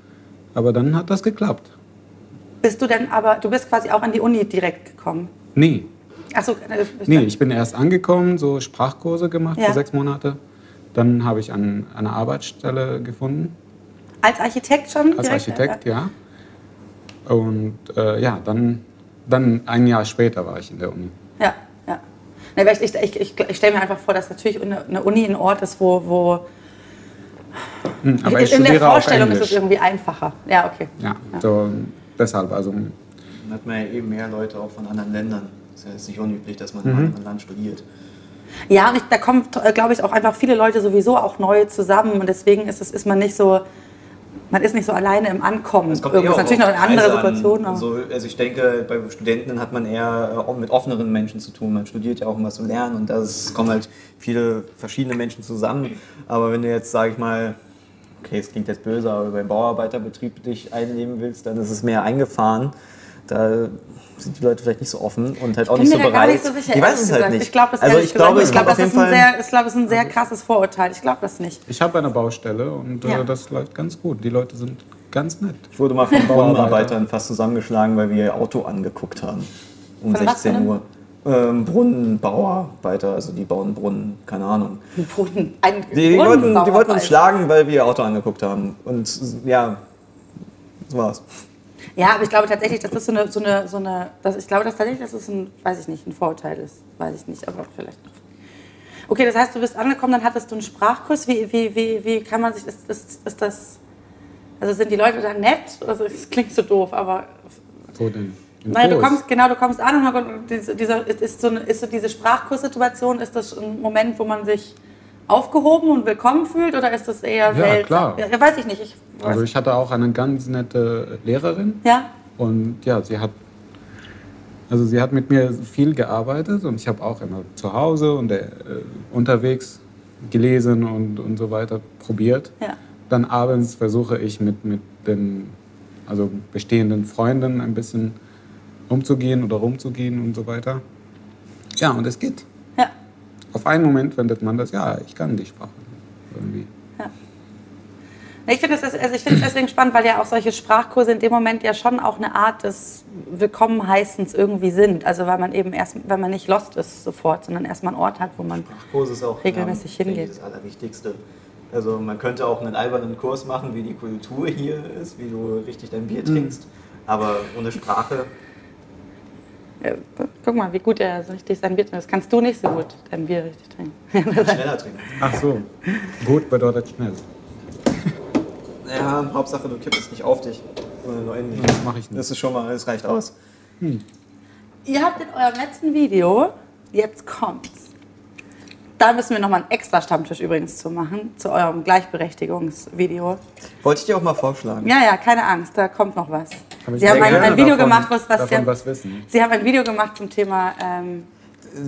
Aber dann hat das geklappt. Bist du denn aber, du bist quasi auch an die Uni direkt gekommen? Nee, Achso, nee, ich bin erst angekommen, so Sprachkurse gemacht Ja. für sechs Monate. Dann habe ich an, eine Arbeitsstelle gefunden, als Architekt schon? als direkt? Architekt, ja. Und äh, ja, dann, dann ein Jahr später war ich in der Uni. Ja, ja. Ich ich, ich, ich, ich stelle mir einfach vor, dass natürlich eine, Uni ein Ort ist, wo, wo Hm, aber ich in der Vorstellung ist es irgendwie einfacher. Ja, okay. Ja, so deshalb, also Dann hat man ja eben mehr Leute auch von anderen Ländern. Das ist ja jetzt nicht unüblich, dass man Mhm. in einem anderen Land studiert. Ja, und ich, da kommen, glaube ich, auch einfach viele Leute sowieso auch neu zusammen und deswegen ist, es, ist man nicht so, man ist nicht so alleine im Ankommen. Es kommt Irgendwie eher ist natürlich noch eine andere an. Situation. aber- So, also ich denke, bei Studenten hat man eher äh, auch mit offeneren Menschen zu tun. Man studiert ja auch, um was zu lernen und da kommen halt viele verschiedene Menschen zusammen. Aber wenn du jetzt, sage ich mal, okay, es klingt jetzt böse, aber beim Bauarbeiterbetrieb dich einnehmen willst, dann ist es mehr eingefahren. Da sind die Leute vielleicht nicht so offen und halt auch nicht so bereit. gar nicht so sicher. ich weiß es halt nicht. Ich glaube das, also ich glaube, ich glaube, das ist ein sehr, ich glaube, das ist ein sehr krasses Vorurteil. Ich glaube das nicht. ich habe eine Baustelle und äh, Ja. das läuft ganz gut. Die Leute sind ganz nett. Ich wurde mal von Brunnenarbeitern fast zusammengeschlagen, weil wir ihr Auto angeguckt haben. Um Von was 16 denn? Uhr. Ähm, Brunnenbauarbeiter, also die bauen Brunnen, keine Ahnung. Brunnen, ein Die, die, wollten, die wollten uns schlagen, weil wir ihr Auto angeguckt haben. Und ja, so war's. Ja, aber ich glaube tatsächlich, dass das so eine, so eine, so eine das, ich glaube, dass tatsächlich, dass es ein, weiß ich nicht, ein Vorurteil ist. Weiß ich nicht, aber vielleicht. Okay, das heißt, du bist angekommen, dann hattest du einen Sprachkurs. Wie, wie, wie, wie kann man sich, ist, ist, ist das, also sind die Leute da nett? Also, es klingt so doof, aber So den, im Nein, du kommst, genau, du kommst an und und diese, dieser, ist, so eine, ist so diese Sprachkurssituation, ist das ein Moment, wo man sich aufgehoben und willkommen fühlt oder ist das eher seltsam? klar. Ja, ja, weiß ich nicht. Ich, Also ich hatte auch eine ganz nette Lehrerin ja? und ja, sie hat also sie hat mit mir viel gearbeitet und ich habe auch immer zu Hause und äh, unterwegs gelesen und, und so weiter probiert. Ja. Dann abends versuche ich mit, mit den also bestehenden Freunden ein bisschen umzugehen oder rumzugehen und so weiter. Ja, und es geht. Ja. Auf einen Moment wendet man das, ja, ich kann die Sprache irgendwie. Ich finde es also ich finde es deswegen spannend, weil ja auch solche Sprachkurse in dem Moment ja schon auch eine Art des Willkommenheißens irgendwie sind. Also weil man eben erst, wenn man nicht lost ist sofort, sondern erstmal einen Ort hat, wo man ist Regelmäßig ja, denke hingeht. ich, das Allerwichtigste. Also man könnte auch einen albernen Kurs machen, wie die Kultur hier ist, wie du richtig dein Mhm. Bier trinkst. Aber ohne Sprache, guck mal, wie gut er so richtig sein Bier trinkt. Das kannst du nicht so gut, dein Bier richtig trinken. schneller trinken. Ach so, gut bedeutet schnell. Ja, Hauptsache du kippst nicht auf dich. Oder nur in dich. Das mache ich nicht. Das ist schon mal, das reicht aus. Ihr habt in eurem letzten Video, jetzt kommt's. Da müssen wir nochmal einen extra Stammtisch übrigens zu machen, zu eurem Gleichberechtigungsvideo. Wollte ich dir auch mal vorschlagen. Ja, ja, keine Angst, da kommt noch was. Sie haben ein, ein Video davon- gemacht, was, was, davon Sie, was wissen. Sie haben ein Video gemacht zum Thema, ähm,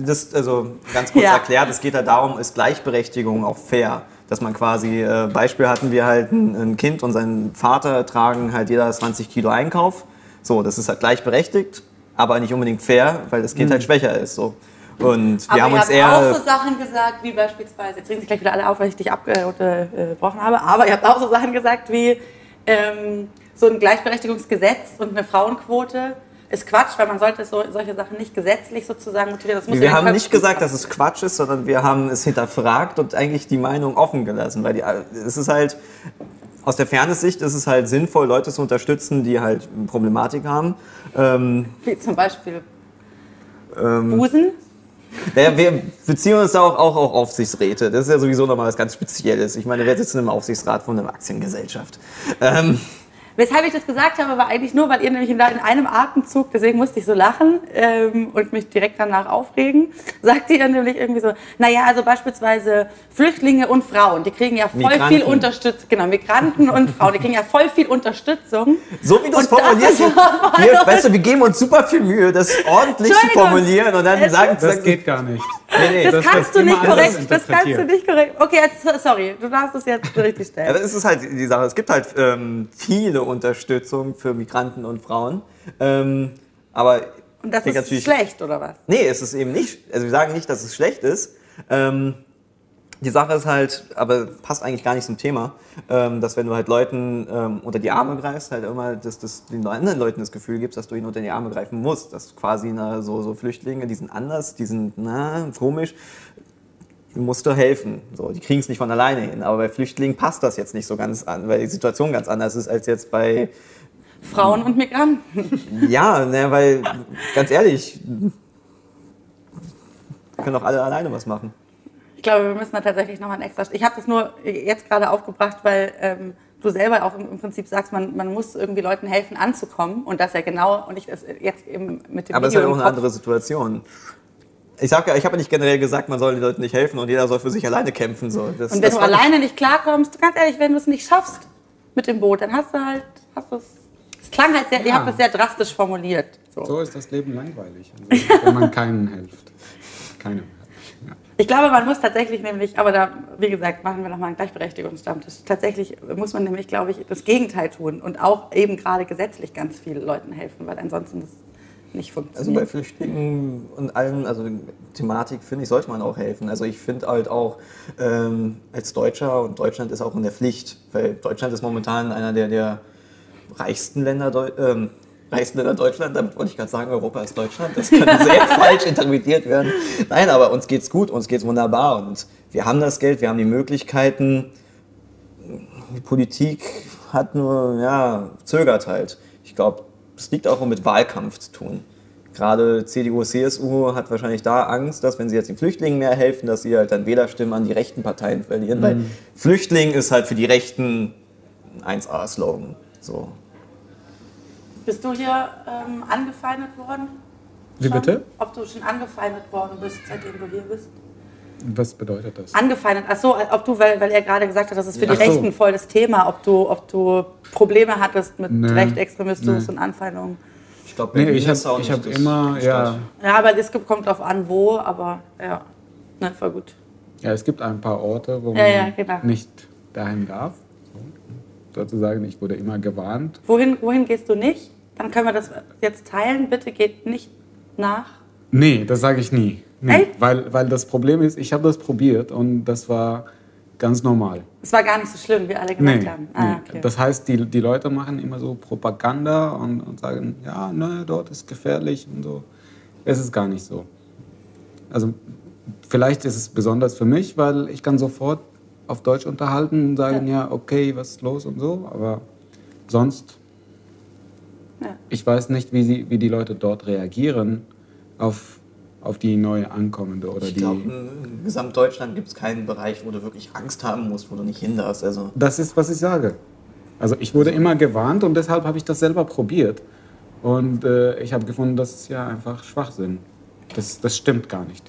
Das, also ganz kurz Ja. erklärt, es geht halt darum, ist Gleichberechtigung auch fair? Dass man quasi, äh, Beispiel hatten wir halt ein, ein Kind und seinen Vater tragen halt jeder 20 Kilo Einkauf. So, das ist halt gleichberechtigt, aber nicht unbedingt fair, weil das Kind halt schwächer ist. So. Und wir aber haben ihr uns habt eher. auch so Sachen gesagt, wie beispielsweise, jetzt regen sich gleich wieder alle auf, weil ich dich abgebrochen habe, aber ihr habt auch so Sachen gesagt wie ähm, so ein Gleichberechtigungsgesetz und eine Frauenquote ist Quatsch, weil man sollte so, solche Sachen nicht gesetzlich sozusagen motivieren. Wir haben nicht gesagt, dass es Quatsch ist, sondern wir haben es hinterfragt und eigentlich die Meinung offen gelassen. Weil die, es ist halt, aus der Fairness-Sicht ist es halt sinnvoll, Leute zu unterstützen, die halt Problematik haben. Ähm, Wie zum Beispiel ähm, Busen. Ja, wir beziehen uns auch, auch auf Aufsichtsräte. Das ist ja sowieso nochmal was ganz Spezielles. Ich meine, wer sitzt in einem Aufsichtsrat von einer Aktiengesellschaft? Ähm, Weshalb ich das gesagt habe, war eigentlich nur, weil ihr nämlich in in einem Atemzug, deswegen musste ich so lachen ähm, und mich direkt danach aufregen, sagte ihr nämlich irgendwie so, naja, also beispielsweise Flüchtlinge und Frauen, die kriegen ja voll Migranten. viel Unterstützung, genau, Migranten und Frauen, die kriegen ja voll viel Unterstützung. so wie du es formulierst, wir, weißt du, wir geben uns super viel Mühe, das ordentlich zu formulieren und dann sagen Das geht gar nicht. Nee, nee. Das, das kannst du nicht korrekt, das kannst du nicht korrekt. Okay, jetzt, sorry, du darfst es jetzt richtig Ja, stellen. das ist halt die Sache. Es gibt halt ähm, viele Unterstützung für Migranten und Frauen. Ähm, aber Und das ist schlecht, oder was? Nee, es ist eben nicht. Also wir sagen nicht, dass es schlecht ist. Ähm, die Sache ist halt, aber passt eigentlich gar nicht zum Thema, ähm, dass wenn du halt Leuten ähm, unter die Arme greifst, halt immer, dass das den anderen Leuten das Gefühl gibst, dass du ihnen unter die Arme greifen musst. Dass quasi na, so, so Flüchtlinge, die sind anders, die sind na, komisch, musst du helfen. So, die kriegen es nicht von alleine hin. Aber bei Flüchtlingen passt das jetzt nicht so ganz an, weil die Situation ganz anders ist als jetzt bei Frauen und Migranten. ja, ne, weil ganz ehrlich, können auch alle alleine was machen. Ich glaube, wir müssen da tatsächlich nochmal ein extra. Ich habe das nur jetzt gerade aufgebracht, weil ähm, du selber auch im, Prinzip sagst, man, man muss irgendwie Leuten helfen, anzukommen. Und das ja genau, und ich das jetzt eben mit dem Aber es ist ja auch eine andere Situation. Ich ja, ich habe ja nicht generell gesagt, man soll den Leuten nicht helfen und jeder soll für sich alleine kämpfen. So. Das, Und wenn das du alleine nicht klarkommst, ganz ehrlich, wenn du es nicht schaffst mit dem Boot, dann hast du halt, hast es. Es klang halt sehr, ihr Ja. habt es sehr drastisch formuliert. So. So ist das Leben langweilig, also, wenn man keinen hilft. Keinem. Ich glaube, man muss tatsächlich nämlich, aber da, wie gesagt, machen wir nochmal einen Gleichberechtigungsstammtisch. Tatsächlich muss man nämlich, glaube ich, das Gegenteil tun und auch eben gerade gesetzlich ganz vielen Leuten helfen, weil ansonsten das nicht Also bei funktioniert. Flüchtlingen und allen, also Thematik finde ich, sollte man auch helfen. Also ich finde halt auch ähm, als Deutscher und Deutschland ist auch in der Pflicht, weil Deutschland ist momentan einer der, der reichsten Länder, ähm, reichsten Länder Deutschland. Damit wollte ich gerade sagen, Europa ist Deutschland. Das könnte sehr falsch interpretiert werden. Nein, aber uns geht's gut, uns geht's wunderbar und wir haben das Geld, wir haben die Möglichkeiten. Die Politik hat nur, ja, zögert halt. Ich glaube, es liegt auch mit Wahlkampf zu tun. Gerade CDU, CSU hat wahrscheinlich da Angst, dass wenn sie jetzt den Flüchtlingen mehr helfen, dass sie halt dann Wählerstimmen an die rechten Parteien verlieren. Weil Flüchtling ist halt für die Rechten ein 1A-Slogan. So. Bist du hier ähm, angefeindet worden? Wie Schon? bitte? Ob du schon angefeindet worden bist, seitdem du hier bist? Was bedeutet das? Angefeindet, ach so, ob du, weil, weil er gerade gesagt hat, das ist für Ja. die Ach so. Rechten voll das Thema, ob du, ob du Probleme hattest mit Nee. Rechtsextremismus Nee. und Anfeindungen. Ich glaube, Nee, ich habe hab immer, ja, Ja, aber es kommt drauf an, wo, aber ja, ne, voll gut. ja, es gibt ein paar Orte, wo man Ja, ja, genau. nicht dahin darf. So. Sozusagen, ich wurde immer gewarnt. Wohin, wohin gehst du nicht? Dann können wir das jetzt teilen. Bitte geht nicht nach. Nee, das sage ich nie. Nee, Echt? weil, weil das Problem ist, ich habe das probiert und das war ganz normal. Es war gar nicht so schlimm, wie alle gesagt Nee, haben. nee. Ah, okay. Das heißt, die, die Leute machen immer so Propaganda und, und sagen, ja, ne, dort ist gefährlich und so. Es ist gar nicht so. Also vielleicht ist es besonders für mich, weil ich kann sofort auf Deutsch unterhalten und sagen, ja, okay, was ist los und so. Aber sonst, Ja. ich weiß nicht, wie, sie, wie die Leute dort reagieren auf, auf die neue Ankommende oder Ich die... glaube, in Gesamtdeutschland gibt es keinen Bereich, wo du wirklich Angst haben musst, wo du nicht hin darfst. Also, Das ist, was ich sage. Also ich wurde immer gewarnt und deshalb habe ich das selber probiert. Und äh, ich habe gefunden, das ist ja einfach Schwachsinn. Das, das stimmt gar nicht.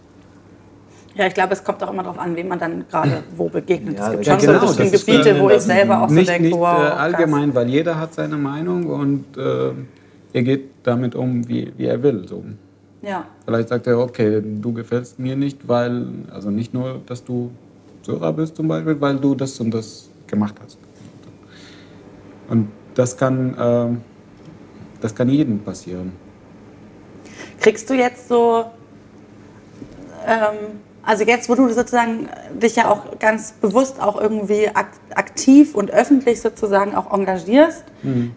Ja, ich glaube, es kommt auch immer darauf an, wem man dann gerade wo begegnet. Ja, es gibt ja, schon genau, so bestimmte Gebiete, äh, wo ich selber auch so nicht denke, nicht wow, äh, krass. allgemein, weil jeder hat seine Meinung und äh, er geht damit um, wie, wie er will. So. Ja, Vielleicht sagt er, okay, du gefällst mir nicht, weil, also nicht nur, dass du Syrer bist zum Beispiel, weil du das und das gemacht hast. Und das kann, ähm, das kann jedem passieren. Kriegst du jetzt so, ähm, also jetzt, wo du sozusagen dich ja auch ganz bewusst auch irgendwie ak aktiv und öffentlich sozusagen auch engagierst, Mhm.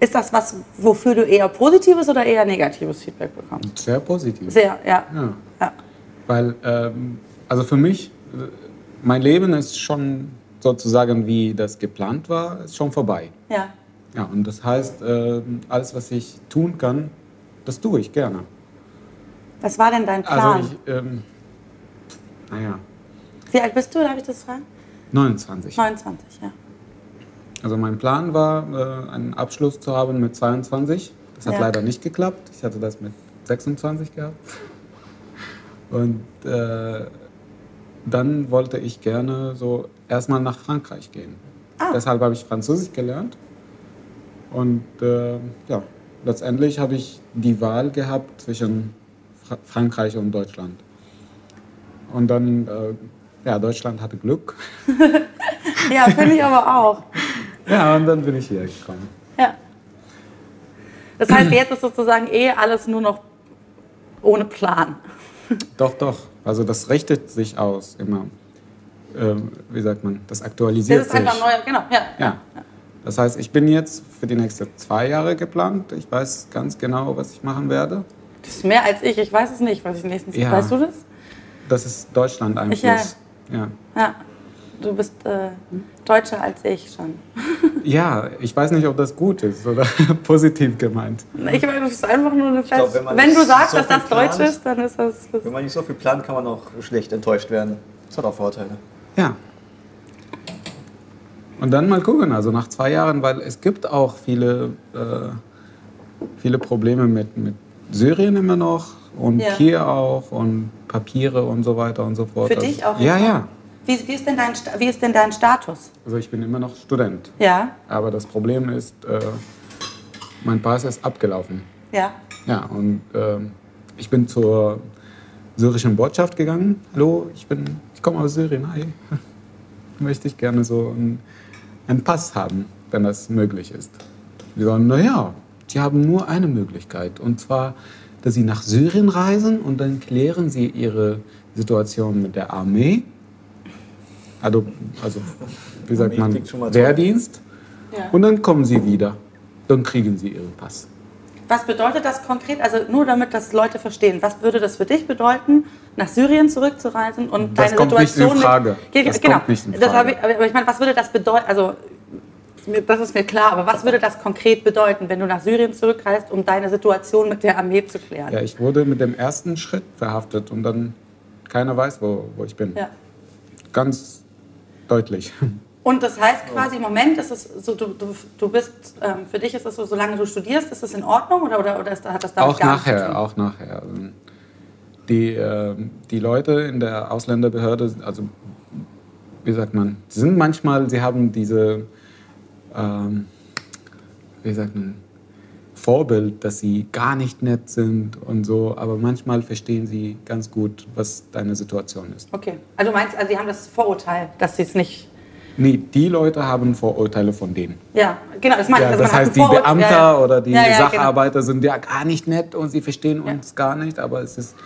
ist das was, wofür du eher positives oder eher negatives Feedback bekommst? Sehr positiv. Sehr, ja. Ja. ja. Weil, ähm, also für mich, äh, mein Leben ist schon sozusagen, wie das geplant war, ist schon vorbei. Ja. Ja, und das heißt, ähm, alles, was ich tun kann, das tue ich gerne. Was war denn dein Plan? Also ich, ähm, naja, Wie alt bist du, darf ich das fragen? 29. 29, ja. Also mein Plan war, äh, einen Abschluss zu haben mit 22. Das hat Ja. leider nicht geklappt. Ich hatte das mit 26 gehabt. Und äh, dann wollte ich gerne so erstmal nach Frankreich gehen. Ah. Deshalb habe ich Französisch gelernt. Und äh, ja, letztendlich habe ich die Wahl gehabt zwischen Fra Frankreich und Deutschland. Und dann, äh, ja, Deutschland hatte Glück. Ja, finde ich aber auch. Ja, und dann bin ich hier gekommen. Ja. Das heißt, jetzt ist sozusagen eh alles nur noch ohne Plan. Doch, doch. Also das richtet sich aus immer. Ähm, wie sagt man? Das aktualisiert Das ist sich. einfach neu, genau, ja. Ja. Das heißt, ich bin jetzt für die nächsten zwei Jahre geplant. Ich weiß ganz genau, was ich machen werde. Das ist mehr als ich, ich weiß es nicht, was ich nächstens. Ja. Weißt du das? Das ist Deutschland-Einfluss. Ich, ja. Ja. Du bist äh, Deutscher als ich schon. Ja, ich weiß nicht, ob das gut ist oder positiv gemeint. Ich meine, das ist einfach nur eine Fest. glaub, wenn man wenn, nicht du sagst, so dass das viel plant- Deutsch ist, dann ist das. das Wenn man nicht so viel plant, kann man auch schlecht enttäuscht werden. Das hat auch Vorteile. Ja. Und dann mal gucken, also nach zwei Jahren, weil es gibt auch viele, äh, viele Probleme mit, mit Syrien immer noch und Ja. hier auch und Papiere und so weiter und so fort. Für Also- dich auch? Ja, ja. Wie, wie, ist denn dein, wie ist denn dein Status? Also ich bin immer noch Student. Ja, Aber das Problem ist, äh, mein Pass ist abgelaufen. ja. Ja, und ähm, ich bin zur syrischen Botschaft gegangen. Hallo, ich bin, ich komme aus Syrien. Hi. Möchte ich gerne so einen, einen Pass haben, wenn das möglich ist. Die sagen, naja, Sie haben nur eine Möglichkeit. Und zwar, dass Sie nach Syrien reisen und dann klären Sie Ihre Situation mit der Armee. Also, also wie sagt Armee man. Wehrdienst. Ja. Und dann kommen Sie wieder. Dann kriegen Sie Ihren Pass. Was bedeutet das konkret? Also nur damit das Leute verstehen. Was würde das für dich bedeuten, nach Syrien zurückzureisen und Das deine kommt nicht in Situation Frage. Mit, Das genau. kommt nicht in Frage. ich, aber ich meine, was würde das bedeuten? Also das ist mir klar, aber was würde das konkret bedeuten, wenn du nach Syrien zurückreist, um deine Situation mit der Armee zu klären? Ja, ich wurde mit dem ersten Schritt verhaftet und dann keiner weiß, wo, wo ich bin. Ja. Ganz deutlich. Und das heißt quasi im Moment ist es so, du, du, du bist, ähm, für dich ist es so, solange du studierst, ist es in Ordnung oder, oder, oder ist, hat das damit auch gar nichts zu nachher, tun? auch nachher. Also Die, äh, die Leute in der Ausländerbehörde, also wie sagt man, sie sind manchmal, sie haben diese, ähm, wie sagt man, Vorbild, dass sie gar nicht nett sind und so, aber manchmal verstehen sie ganz gut, was deine Situation ist. Okay, also du meinst, also sie haben das Vorurteil, dass sie es nicht. Nee, die Leute haben Vorurteile von denen. Ja, genau, das meine Ja, ich. Also das heißt, die Beamter ja, ja. oder die Ja, ja, genau. Sacharbeiter sind ja gar nicht nett und sie verstehen Ja. uns gar nicht. Aber es ist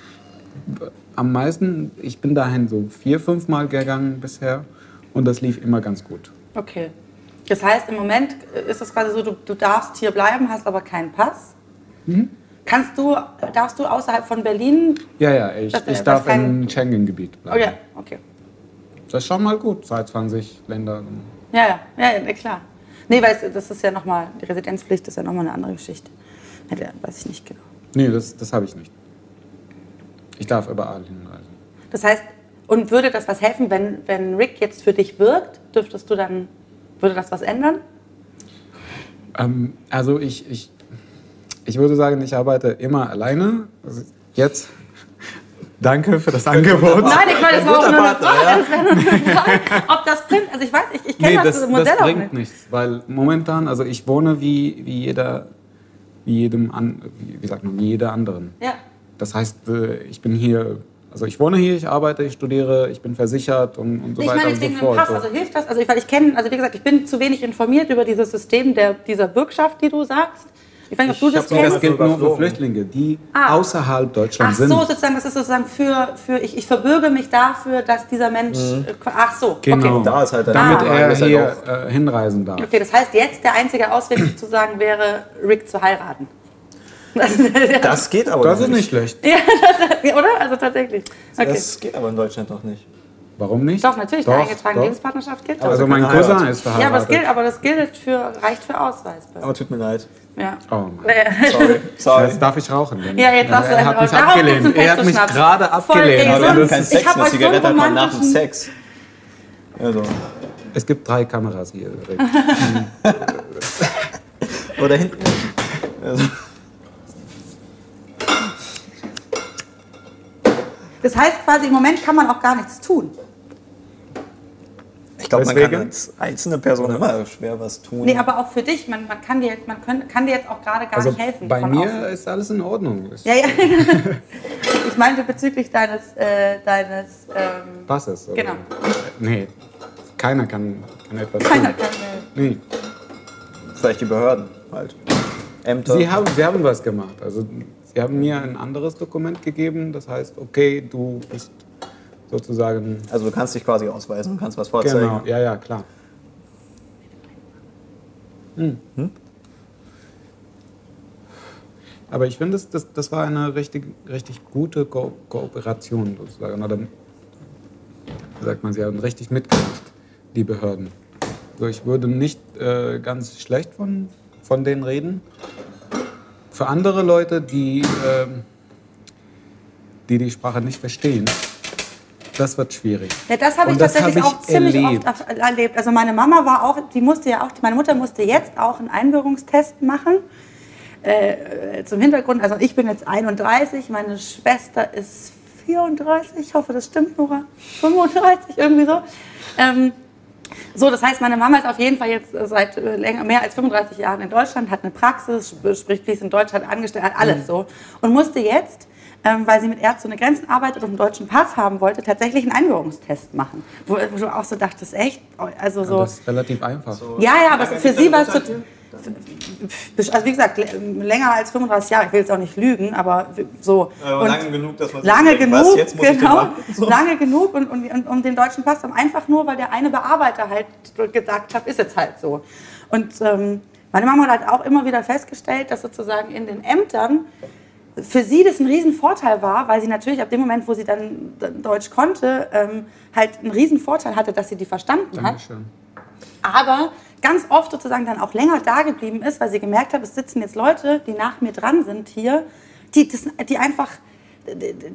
am meisten, ich bin dahin so vier, fünf Mal gegangen bisher und das lief immer ganz gut. Genau. Okay. Das heißt, im Moment ist es quasi so, du, du darfst hier bleiben, hast aber keinen Pass. Mhm. Kannst du, darfst du außerhalb von Berlin? Ja, ja, ich, Das- ich darf im Schengen-Gebiet Oh bleiben. ja, okay. Das ist schon mal gut, seit 20 Ländern. Ja, ja, ja, klar. Nee, weil es, das ist ja nochmal, die Residenzpflicht ist ja nochmal eine andere Geschichte. Ja, weiß ich nicht genau. Nee, das, das habe ich nicht. Ich darf überall hinreisen. Das heißt, und würde das was helfen, wenn, wenn Rick jetzt für dich wirkt? Dürftest du dann, würde das was ändern? Ähm, also ich, ich, ich würde sagen, ich arbeite immer alleine. Also jetzt, danke für das Angebot. Nein, ich meine, das war auch nur eine Frage. ja. Das wäre nur eine Frage, ob das bringt. Also ich weiß, ich, ich kenne Nee, das, das, Modell das auch bringt nicht. nichts, weil momentan, also ich wohne wie, wie jeder, wie jedem, an, wie, wie sagt man, wie jeder anderen. Ja. Das heißt, äh, ich bin hier, also ich wohne hier, ich arbeite, ich studiere, ich bin versichert und, und so ich weiter meine und jetzt so fort. Pass, So. also hilft das? Also ich, weil ich kenne, also wie gesagt, ich bin zu wenig informiert über dieses System der, dieser Bürgschaft, die du sagst. Ich weiß nicht, ob du Ich das kennst. das gilt nur für. Flüchtlinge, die Ah. außerhalb Ach Deutschlands so, sind. sozusagen, das ist sozusagen für, für ich, ich verbürge mich dafür, dass dieser Mensch. äh, Ach so, Genau. okay. Da ist halt Damit Ah. er ist halt hier auch- äh, hinreisen darf. Okay, das heißt, jetzt der einzige Ausweg sozusagen wäre, Rick zu heiraten. Das geht aber Das ist nicht schlecht. Ja, oder? Also tatsächlich. Okay. Das geht aber in Deutschland noch nicht. Warum nicht? Doch, natürlich, Doch, eine eingetragene doch. Lebenspartnerschaft gilt. Also mein Cousin ist verheiratet. ja, aber das gilt, aber das gilt für, reicht für Ausweis. Aber tut mir leid. Ja. Oh Mann. Sorry. Sorry. Jetzt darf ich rauchen. denn- Ja, jetzt darfst du er hat mich abgelehnt. Er hat mich gerade abgelehnt. Aber wir haben keinen ich Sex, eine Zigarette hat man nach dem Sex. Also. Es gibt drei Kameras hier. Oder hinten. Also. Das heißt quasi, im Moment kann man auch gar nichts tun. Ich glaube, man kann als einzelne Person immer schwer was tun. Nee, aber auch für dich, man, man, kann, dir jetzt, man können, kann dir jetzt auch gerade gar Also nicht helfen. bei von mir außen. ist alles in Ordnung. Ja, ja. ich meinte bezüglich deines, äh, deines ähm, Passes. oder? Genau. Nee, keiner kann, kann etwas keiner tun. kann, äh, Nee. Vielleicht die Behörden halt. Ämter. Sie haben, sie haben was gemacht. Also sie haben mir ein anderes Dokument gegeben. Das heißt, okay, du bist sozusagen... also du kannst dich quasi ausweisen, du kannst was vorzeigen. Genau, ja, ja, klar. Hm. Aber ich finde, das, das, das war eine richtig, richtig gute Ko Kooperation sozusagen. Oder, sagt man, sie haben richtig mitgemacht. die Behörden. Also ich würde nicht äh, ganz schlecht von, von denen reden. Für andere Leute, die, ähm, die die Sprache nicht verstehen, das wird schwierig. Ja, das habe ich das tatsächlich hab ich auch ziemlich erlebt. oft erlebt. Also meine Mama war auch, die musste ja auch, meine Mutter musste jetzt auch einen Einbürgerungstest machen. Äh, zum Hintergrund, also ich bin jetzt 31, meine Schwester ist 34, ich hoffe, das stimmt, Nora, 35, irgendwie so. Ähm, so, das heißt, meine Mama ist auf jeden Fall jetzt seit äh, länger, mehr als 35 Jahren in Deutschland, hat eine Praxis, sp- spricht fließend Deutsch, hat angestellt, hat alles so. Und musste jetzt, ähm, weil sie mit Ärzte ohne Grenzen arbeitet und einen deutschen Pass haben wollte, tatsächlich einen Einbürgerungstest machen. Wo, wo du auch so dachtest, echt? Also so. Das ist relativ einfach. Ja, ja, aber für sie war es so. Also wie gesagt, länger als 35 Jahre, ich will jetzt auch nicht lügen, aber so. Aber Und lange genug, dass man sich lange denkt, was, genug, jetzt muss ich den genau, machen? So. lange genug und, und, und um den deutschen Pass haben, einfach nur, weil der eine Bearbeiter halt gesagt hat, ist jetzt halt so. Und ähm, meine Mama hat halt auch immer wieder festgestellt, dass sozusagen in den Ämtern für sie das ein Riesenvorteil war, weil sie natürlich ab dem Moment, wo sie dann Deutsch konnte, ähm, halt einen Riesenvorteil hatte, dass sie die verstanden hat Dankeschön. aber ganz oft sozusagen dann auch länger da geblieben ist, weil sie gemerkt hat, es sitzen jetzt Leute, die nach mir dran sind hier, die, das, die einfach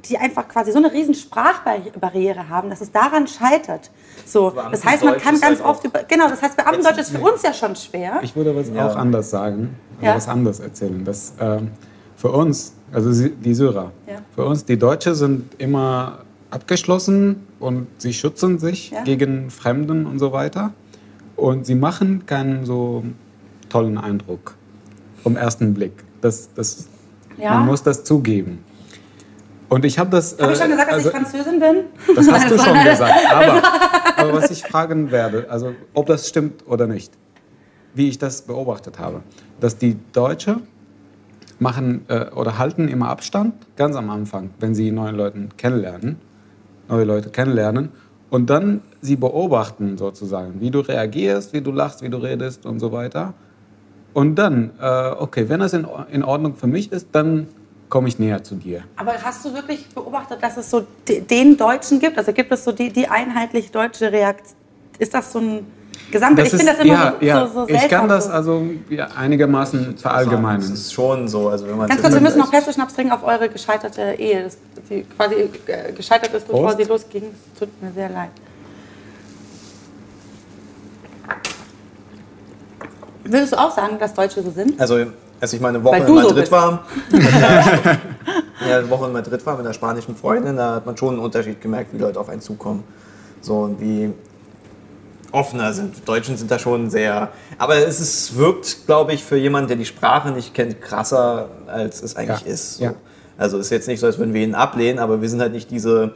die einfach quasi so eine riesen Sprachbarriere haben, dass es daran scheitert. So, das heißt, man kann ist ganz halt oft über, genau, das heißt, Beamtendeutsch ist für uns ja schon schwer. Ich würde was Ja. auch anders sagen, also Ja. was anderes erzählen. Das, ähm, für uns, also die Syrer, Ja. für uns, die Deutsche sind immer abgeschlossen und sie schützen sich Ja. gegen Fremden und so weiter. Und sie machen keinen so tollen Eindruck vom ersten Blick. Das, das, Ja. Man muss das zugeben. Und ich habe das. Habe ich schon äh, gesagt, dass also- ich Französin bin? das hast du schon gesagt. Aber, aber was ich fragen werde, also ob das stimmt oder nicht, wie ich das beobachtet habe, dass die Deutsche machen äh, oder halten immer Abstand ganz am Anfang, wenn sie neue Leute kennenlernen, neue Leute kennenlernen und dann sie beobachten sozusagen, wie du reagierst, wie du lachst, wie du redest und so weiter. Und dann, äh, okay, wenn das in, in Ordnung für mich ist, dann komme ich näher zu dir. Aber hast du wirklich beobachtet, dass es so de- den Deutschen gibt? Also gibt es so die, die einheitlich deutsche Reaktion? Ist das so ein Gesamtbild? Ich finde das immer ja, so, ja. so, so seltsam. Ich kann das so. also ja, einigermaßen Das verallgemeinern. ist schon so. Also wenn man Ganz kurz, wir müssen noch Pfefferschnaps trinken auf eure gescheiterte Ehe, das, die quasi äh, gescheitert ist, bevor Prost. sie losging. Es tut mir sehr leid. Würdest du auch sagen, dass Deutsche so sind? Also, als ich mal eine Woche in so Madrid bist. war, mit einer, ja, eine Woche in Madrid war mit einer spanischen Freundin, da hat man schon einen Unterschied gemerkt, wie Leute auf einen zukommen. So und wie offener sind. Die Deutschen sind da schon sehr. Aber es ist, wirkt, glaube ich, für jemanden, der die Sprache nicht kennt, krasser, als es eigentlich Ja. ist. So. Ja. Also ist jetzt nicht so, als würden wir ihn ablehnen, aber wir sind halt nicht diese.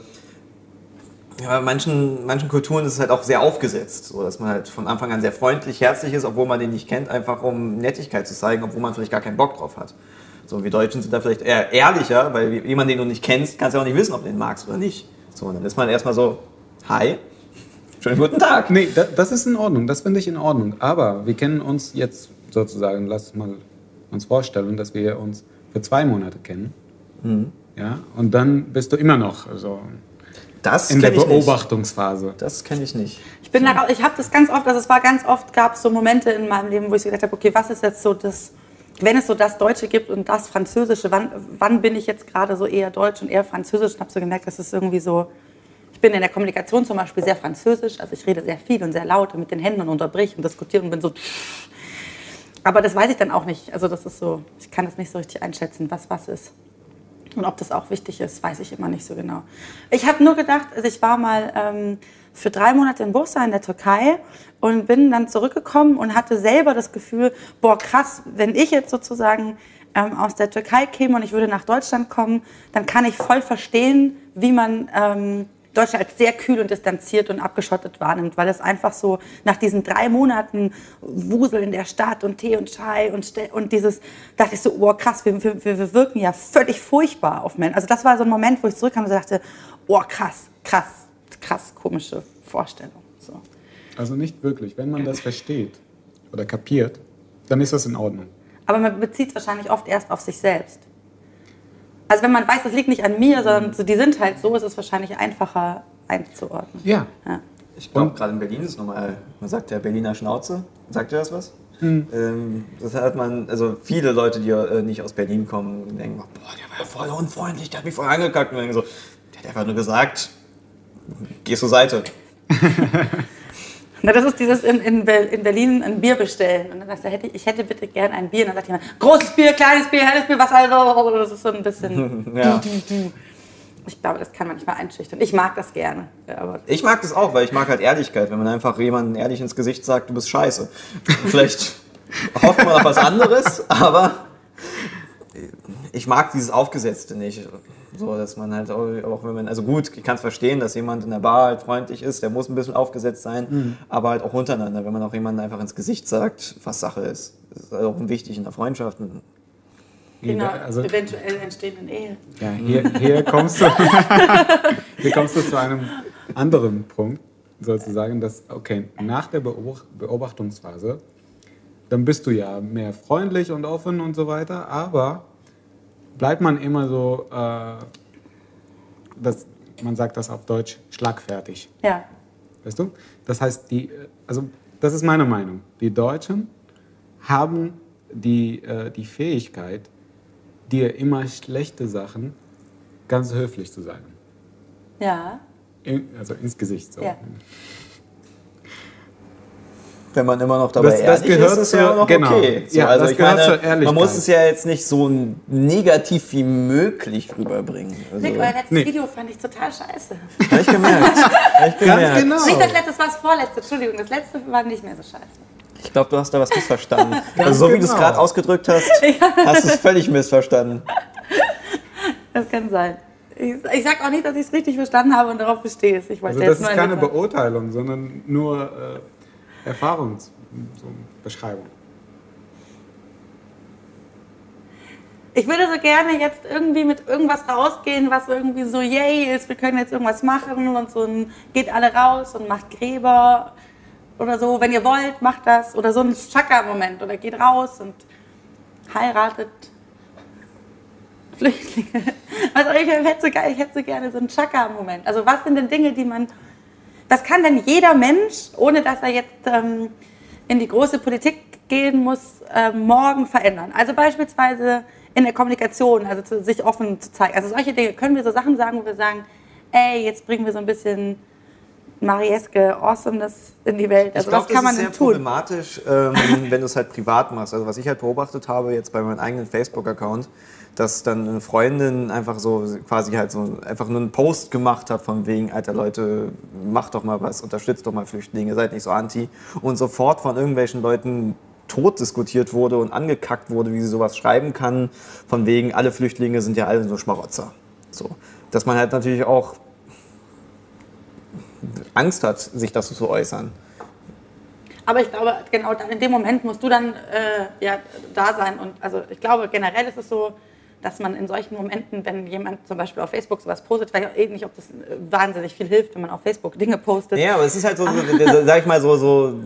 Ja, bei manchen, manchen Kulturen ist es halt auch sehr aufgesetzt, so dass man halt von Anfang an sehr freundlich, herzlich ist, obwohl man den nicht kennt, einfach um Nettigkeit zu zeigen, obwohl man vielleicht gar keinen Bock drauf hat. So, wir Deutschen sind da vielleicht eher ehrlicher, weil jemand, den du nicht kennst, kannst ja auch nicht wissen, ob du den magst oder nicht. So, und dann ist man erstmal so, hi, schönen guten Tag. Nee, da, das ist in Ordnung, das finde ich in Ordnung. Aber wir kennen uns jetzt sozusagen, lass mal uns vorstellen, dass wir uns für zwei Monate kennen. Mhm. Ja, und dann bist du immer noch so Das in der. Beobachtungsphase. Das kenne ich nicht. Ich bin nach, ich habe das ganz oft, also es war ganz oft, gab es so Momente in meinem Leben, wo ich so gedacht habe, okay, was ist jetzt so das, wenn es so das Deutsche gibt und das Französische, wann, wann bin ich jetzt gerade so eher Deutsch und eher Französisch? Und habe so gemerkt, das ist irgendwie so, ich bin in der Kommunikation zum Beispiel sehr französisch, also ich rede sehr viel und sehr laut und mit den Händen und unterbreche und diskutiere und bin so. Aber das weiß ich dann auch nicht. Also das ist so, ich kann das nicht so richtig einschätzen, was was ist. Und ob das auch wichtig ist, weiß ich immer nicht so genau. Ich habe nur gedacht, also ich war mal ähm, für drei Monate in Bursa in der Türkei und bin dann zurückgekommen und hatte selber das Gefühl, boah krass, wenn ich jetzt sozusagen ähm, aus der Türkei käme und ich würde nach Deutschland kommen, dann kann ich voll verstehen, wie man ähm, Deutschland als sehr kühl und distanziert und abgeschottet wahrnimmt, weil es einfach so nach diesen drei Monaten Wusel in der Stadt und Tee und Chai und, und dieses, dachte ich so, oh krass, wir, wir, wir wirken ja völlig furchtbar auf Menschen. Also das war so ein Moment, wo ich zurückkam und dachte, oh krass, krass, krass komische Vorstellung. So. Also nicht wirklich. Wenn man das versteht oder kapiert, dann ist das in Ordnung. Aber man bezieht es wahrscheinlich oft erst auf sich selbst. Also wenn man weiß, das liegt nicht an mir, sondern so, die sind halt so, ist es wahrscheinlich einfacher einzuordnen. Ja. Ja. Ich glaube, gerade in Berlin ist nochmal, man sagt ja Berliner Schnauze. Sagt ihr das was? Hm. Ähm, das hat man, also viele Leute, die äh, nicht aus Berlin kommen, denken, boah, der war ja voll unfreundlich, der hat mich voll angekackt. Und dann so, der hat einfach nur gesagt, geh zur Seite. Na, das ist dieses in, in, in Berlin ein Bier bestellen. Und dann sagst du, hätte, ich hätte bitte gern ein Bier. Und dann sagt jemand, großes Bier, kleines Bier, helles Bier, was also. Das ist so ein bisschen. Ja. Ich glaube, das kann manchmal einschüchtern. Ich mag das gerne. Ich mag das auch, weil ich mag halt Ehrlichkeit, wenn man einfach jemandem ehrlich ins Gesicht sagt, du bist scheiße. Vielleicht hofft man auf was anderes, aber ich mag dieses Aufgesetzte nicht. So, dass man halt auch, auch wenn man, also gut, ich kann es verstehen, dass jemand in der Bar halt freundlich ist, der muss ein bisschen aufgesetzt sein, aber halt auch untereinander, wenn man auch jemandem einfach ins Gesicht sagt, was Sache ist. Das ist halt auch wichtig in der Freundschaft. genau, also, eventuell entstehenden Ehe. ja, hier, hier, kommst du, hier kommst du zu einem anderen Punkt, sozusagen, dass, okay, nach der Beobacht Beobachtungsphase, dann bist du ja mehr freundlich und offen und so weiter, aber bleibt man immer so, äh, das, man sagt das auf Deutsch, schlagfertig. Ja. Weißt du? Das heißt, die, also das ist meine Meinung. Die Deutschen haben die, äh, die Fähigkeit, dir immer schlechte Sachen ganz höflich zu sagen. Ja. In, also ins Gesicht. So. Ja. Wenn man immer noch dabei Das- das ehrlich gehört ist, ist ja zur- noch genau. okay. So, Ja, also das ich gehört meine, zur man Ehrlichkeit. muss es ja jetzt nicht so negativ wie möglich rüberbringen. Also, Nick, euer letztes Nee. Video fand ich total scheiße. hab ich gemerkt. Hab ich gemerkt. genau. Nicht das letzte, das war das vorletzte. Entschuldigung, das letzte war nicht mehr so scheiße. Ich glaube, du hast da was missverstanden. also so wie du es genau. gerade ausgedrückt hast, hast du es völlig missverstanden. Das kann sein. Ich, ich sag auch nicht, dass ich es richtig verstanden habe und darauf bestehe. Ich wollte Also das ist ein keine. Beurteilung, sondern nur äh, Erfahrungsbeschreibung. Ich würde so gerne jetzt irgendwie mit irgendwas rausgehen, was irgendwie so yay ist. Wir können jetzt irgendwas machen und so ein geht alle raus und macht Gräber oder so. Wenn ihr wollt, macht das. Oder so ein Chaka-Moment oder geht raus und heiratet Flüchtlinge. Also ich hätte so, ich hätte so gerne so einen Chaka-Moment. Also was sind denn Dinge, die man, was kann denn jeder Mensch, ohne dass er jetzt ähm, in die große Politik gehen muss, ähm, morgen verändern? Also beispielsweise in der Kommunikation, also zu, sich offen zu zeigen. Also solche Dinge. Können wir so Sachen sagen, wo wir sagen, ey, jetzt bringen wir so ein bisschen Marieske Awesomeness in die Welt. Also ich glaube, was kann man das ist denn sehr tun? problematisch, ähm, wenn du es halt privat machst. Also was ich halt beobachtet habe jetzt bei meinem eigenen Facebook-Account, dass dann eine Freundin einfach so quasi halt so einfach nur einen Post gemacht hat von wegen, alter Leute, macht doch mal was, unterstützt doch mal Flüchtlinge, seid nicht so anti. Und sofort von irgendwelchen Leuten tot diskutiert wurde und angekackt wurde, wie sie sowas schreiben kann, von wegen, alle Flüchtlinge sind ja alle so Schmarotzer. So. Dass man halt natürlich auch Angst hat, sich das zu äußern. Aber ich glaube, genau dann in dem Moment musst du dann äh, ja, da sein. Und also ich glaube, generell ist es so, dass man in solchen Momenten, wenn jemand zum Beispiel auf Facebook sowas postet, weil ich eh nicht, ob das äh, wahnsinnig viel hilft, wenn man auf Facebook Dinge postet. Ja, aber es ist halt so, so sag ich mal, so, so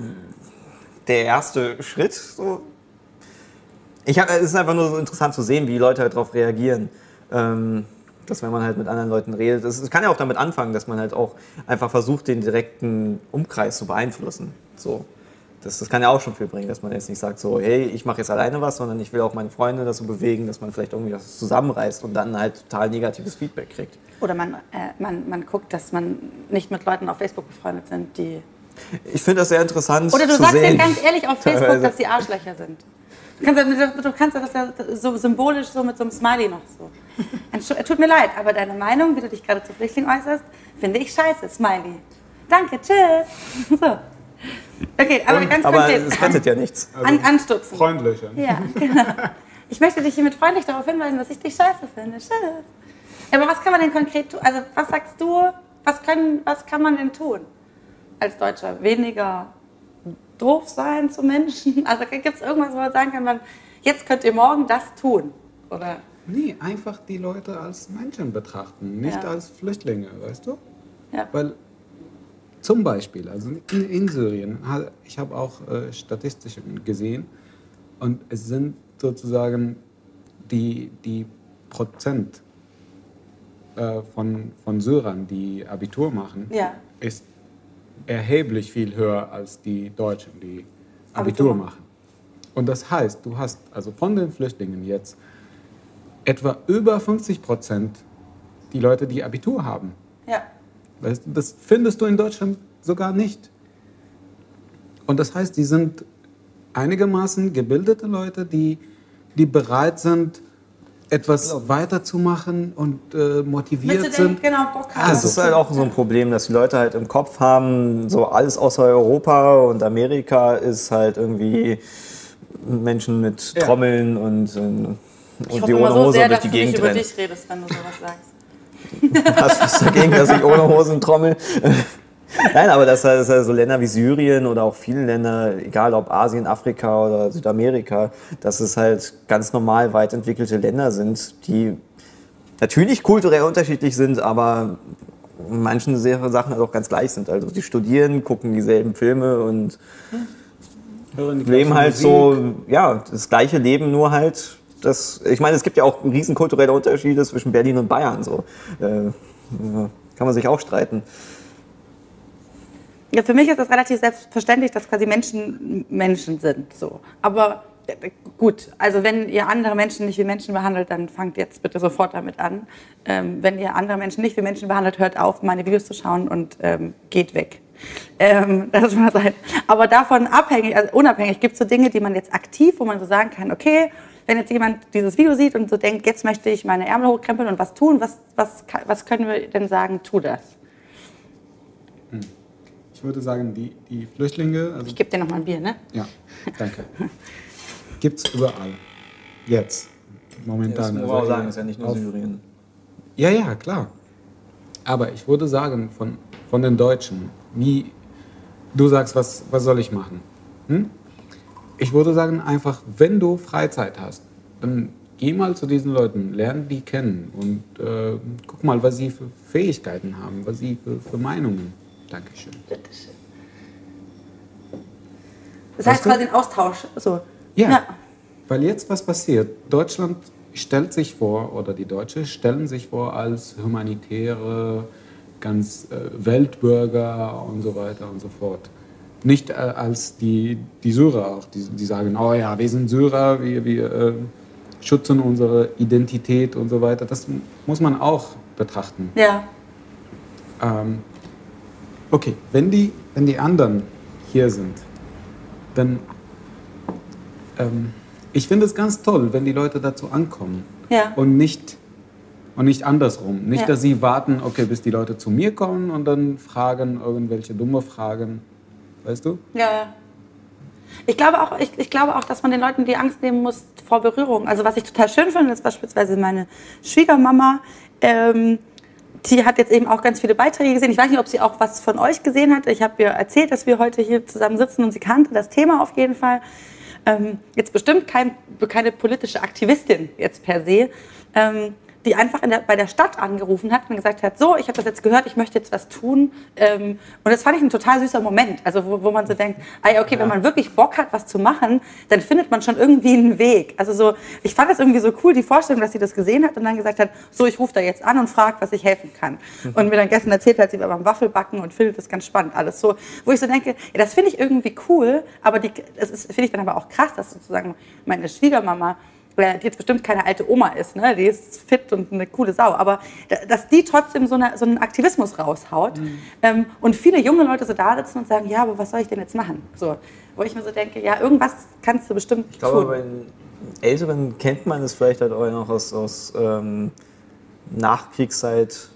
der erste Schritt. So. Ich hab, es ist einfach nur so interessant zu sehen, wie die Leute halt darauf reagieren. Ähm, dass wenn man halt mit anderen Leuten redet, es es kann ja auch damit anfangen, dass man halt auch einfach versucht, den direkten Umkreis zu beeinflussen. So. Das, das kann ja auch schon viel bringen, dass man jetzt nicht sagt, so, hey, ich mache jetzt alleine was, sondern ich will auch meine Freunde dazu bewegen, dass man vielleicht irgendwie was zusammenreißt und dann halt total negatives Feedback kriegt. Oder man, äh, man, man guckt, dass man nicht mit Leuten auf Facebook befreundet sind, die. Ich finde das sehr interessant. Oder du zu sagst sehen. denen ganz ehrlich auf Facebook, Teilweise. dass sie Arschlöcher sind. Du kannst, ja- du kannst das ja so symbolisch so mit so einem Smiley noch so. Tut mir leid, aber deine Meinung, wie du dich gerade zu Flüchtlingen äußerst, finde ich scheiße, Smiley. Danke, tschüss. So. Okay, aber ganz Aber konkret. es rettet ja nichts. An, anstupsen. Freundlicher. Ja, genau. Ich möchte dich hiermit freundlich darauf hinweisen, dass ich dich scheiße finde. Tschüss. Aber was kann man denn konkret tun? Also, was sagst du, was, können, was kann man denn tun als Deutscher? Weniger doof sein zu Menschen? Also, gibt es irgendwas, wo man sagen kann, man, jetzt könnt ihr morgen das tun? Oder? Nee, einfach die Leute als Menschen betrachten, nicht Ja. als Flüchtlinge, weißt du? Ja. Weil zum Beispiel, also in, in Syrien, ich habe auch äh, Statistiken gesehen und es sind sozusagen die, die Prozent äh, von, von Syrern, die Abitur machen, Ja. ist erheblich viel höher als die Deutschen, die Abitur. Abitur machen. Und das heißt, du hast also von den Flüchtlingen jetzt etwa über 50 Prozent die Leute, die Abitur haben. Ja. Das findest du in Deutschland sogar nicht. Und das heißt, die sind einigermaßen gebildete Leute, die, die bereit sind, etwas weiterzumachen und äh, motiviert Mitzudenken, sind. genau, Bock haben. Das ist halt auch so ein Problem, dass die Leute halt im Kopf haben, so alles außer Europa und Amerika ist halt irgendwie Menschen mit Ja. Trommeln und, und, ich und hoffe die ohne so Hose sehr, durch dass die du nicht Gegend über rennen. dich redest, wenn du sowas sagst. Hast was dagegen, dass ich ohne Hosen trommel? Nein, aber dass halt so Länder wie Syrien oder auch viele Länder, egal ob Asien, Afrika oder Südamerika, dass es halt ganz normal weit entwickelte Länder sind, die natürlich kulturell unterschiedlich sind, aber in manchen Sachen halt auch ganz gleich sind. Also die studieren, gucken dieselben Filme und leben halt Musik. so, ja, das gleiche Leben, nur halt das, ich meine, es gibt ja auch riesen kulturelle Unterschiede zwischen Berlin und Bayern, so. Äh, kann man sich auch streiten. Ja, für mich ist das relativ selbstverständlich, dass quasi Menschen Menschen sind. So. Aber äh, gut, also wenn ihr andere Menschen nicht wie Menschen behandelt, dann fangt jetzt bitte sofort damit an. Ähm, wenn ihr andere Menschen nicht wie Menschen behandelt, hört auf, meine Videos zu schauen und ähm, geht weg. Ähm, das mal sein. Aber davon abhängig, also unabhängig, gibt es so Dinge, die man jetzt aktiv, wo man so sagen kann, okay, wenn jetzt jemand dieses Video sieht und so denkt, jetzt möchte ich meine Ärmel hochkrempeln und was tun, was, was, was können wir denn sagen, tu das? Ich würde sagen, die, die Flüchtlinge, also Ich gebe dir noch mal ein Bier, ne? Ja, danke. Gibt es überall. Jetzt. Momentan. Also ja nicht auf- Syrien. Ja, ja, klar. Aber ich würde sagen, von, von den Deutschen, wie du sagst, was, was soll ich machen? Hm? Ich würde sagen, einfach, wenn du Freizeit hast, dann geh mal zu diesen Leuten, lern die kennen und äh, guck mal, was sie für Fähigkeiten haben, was sie für, für Meinungen. Dankeschön. Bitteschön. Das heißt quasi ein Austausch. So. Ja, weil jetzt was passiert. Deutschland stellt sich vor, oder die Deutschen stellen sich vor als humanitäre, ganz äh, Weltbürger und so weiter und so fort. Nicht äh, als die, die Syrer auch, die, die sagen, oh ja, wir sind Syrer, wir, wir äh, schützen unsere Identität und so weiter. Das muss man auch betrachten. Ja. Ähm, okay, wenn die, wenn die anderen hier sind, dann. Ähm, ich finde es ganz toll, wenn die Leute dazu ankommen. Ja. Und nicht, und nicht andersrum. Nicht, Ja. dass sie warten, okay, bis die Leute zu mir kommen und dann fragen irgendwelche dumme Fragen. Weißt du? Ja, ja. Ich glaube, auch, ich, ich glaube auch, dass man den Leuten die Angst nehmen muss vor Berührung. Also was ich total schön finde, ist beispielsweise meine Schwiegermama. Ähm, die hat jetzt eben auch ganz viele Beiträge gesehen. Ich weiß nicht, ob sie auch was von euch gesehen hat. Ich habe ihr erzählt, dass wir heute hier zusammen sitzen und sie kannte das Thema auf jeden Fall. Ähm, jetzt bestimmt kein, keine politische Aktivistin jetzt per se, ähm, die einfach in der, bei der Stadt angerufen hat und gesagt hat, so, ich habe das jetzt gehört, ich möchte jetzt was tun. Ähm, und das fand ich ein total süßer Moment, also wo, wo man so denkt, ah ja, okay, wenn man wirklich Bock hat, was zu machen, dann findet man schon irgendwie einen Weg. Also so, ich fand das irgendwie so cool, die Vorstellung, dass sie das gesehen hat und dann gesagt hat, so, ich rufe da jetzt an und frage, was ich helfen kann. Und mir dann gestern erzählt hat, sie war beim Waffelbacken und findet das ganz spannend alles so, wo ich so denke, ja, das finde ich irgendwie cool, aber die, das ist, finde ich dann aber auch krass, dass sozusagen meine Schwiegermama die jetzt bestimmt keine alte Oma ist, ne? die ist fit und eine coole Sau, aber da- dass die trotzdem so, eine, so einen Aktivismus raushaut ähm, und viele junge Leute so da sitzen und sagen, ja, aber was soll ich denn jetzt machen? So, wo ich mir so denke, ja, irgendwas kannst du bestimmt Ich glaube, tun. bei den Älteren kennt man es vielleicht halt auch noch aus, aus ähm, Nachkriegszeit.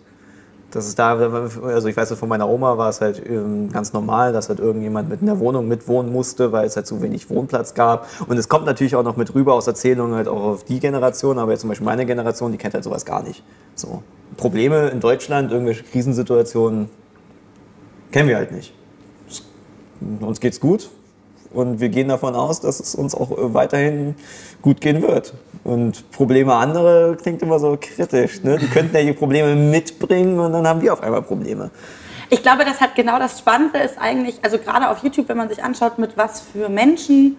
Das ist da, also ich weiß, von meiner Oma war es halt ähm, ganz normal, dass halt irgendjemand mit in der Wohnung mitwohnen musste, weil es halt zu wenig Wohnplatz gab. Und es kommt natürlich auch noch mit rüber aus Erzählungen halt auch auf die Generation, aber jetzt zum Beispiel meine Generation, die kennt halt sowas gar nicht. So. Probleme in Deutschland, irgendwelche Krisensituationen kennen wir halt nicht. Uns geht's gut, und wir gehen davon aus, dass es uns auch äh, weiterhin gut gehen wird. Und Probleme andere klingt immer so kritisch. Ne? Die könnten ja die Probleme mitbringen und dann haben wir auf einmal Probleme. Ich glaube, das hat genau das Spannende ist eigentlich, also gerade auf YouTube, wenn man sich anschaut, mit was für Menschen,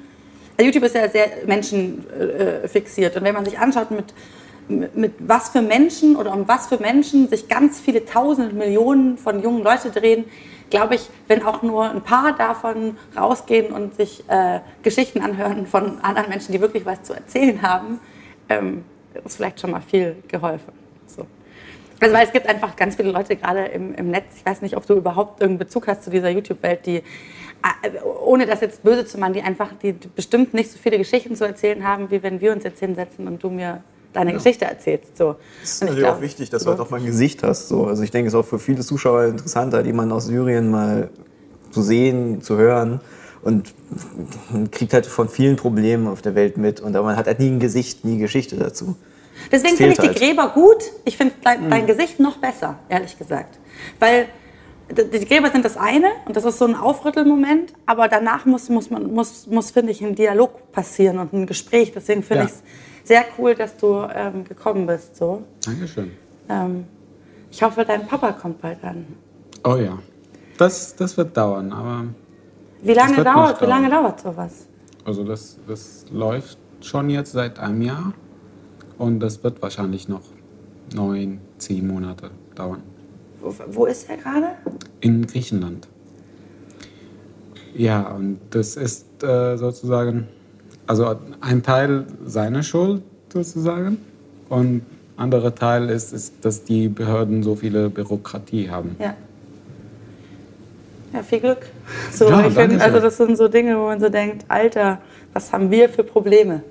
also YouTube ist ja sehr menschenfixiert äh, fixiert. und wenn man sich anschaut, mit, mit, was für Menschen oder um was für Menschen sich ganz viele tausend Millionen von jungen Leuten drehen, glaube ich, wenn auch nur ein paar davon rausgehen und sich äh, Geschichten anhören von anderen Menschen, die wirklich was zu erzählen haben, ähm, ist vielleicht schon mal viel geholfen. So. Also weil es gibt einfach ganz viele Leute gerade im, im Netz, ich weiß nicht, ob du überhaupt irgendeinen Bezug hast zu dieser YouTube-Welt, die, äh, ohne das jetzt böse zu machen, die einfach, die bestimmt nicht so viele Geschichten zu erzählen haben, wie wenn wir uns jetzt hinsetzen und du mir deine ja. Geschichte erzählst. So. Es ist natürlich glaub, auch wichtig, dass du halt auch mal ein Gesicht hast. So. Also ich denke, es ist auch für viele Zuschauer interessanter, jemanden aus Syrien mal zu sehen, zu hören. Und man kriegt halt von vielen Problemen auf der Welt mit. Und aber man hat halt nie ein Gesicht, nie Geschichte dazu. Deswegen finde ich die halt. Gräber gut. Ich finde dein, dein mhm. Gesicht noch besser, ehrlich gesagt. Weil die Gräber sind das eine und das ist so ein Aufrüttelmoment, aber danach muss, muss, man, muss, muss finde ich, ein Dialog passieren und ein Gespräch. Deswegen finde ja. ich es sehr cool, dass du ähm, gekommen bist. So. Dankeschön. Ähm, ich hoffe, dein Papa kommt bald an. Oh ja, das, das wird dauern, aber. Wie lange dauert, wie lange dauert sowas? Also das, das läuft schon jetzt seit einem Jahr und das wird wahrscheinlich noch neun, zehn Monate dauern. Wo, wo ist er gerade? In Griechenland. Ja, und das ist äh, sozusagen also ein Teil seiner Schuld sozusagen und ein anderer Teil ist, ist, dass die Behörden so viele Bürokratie haben. Ja. Ja, viel Glück. So, ja, find, also das sind so Dinge, wo man so denkt, Alter, was haben wir für Probleme?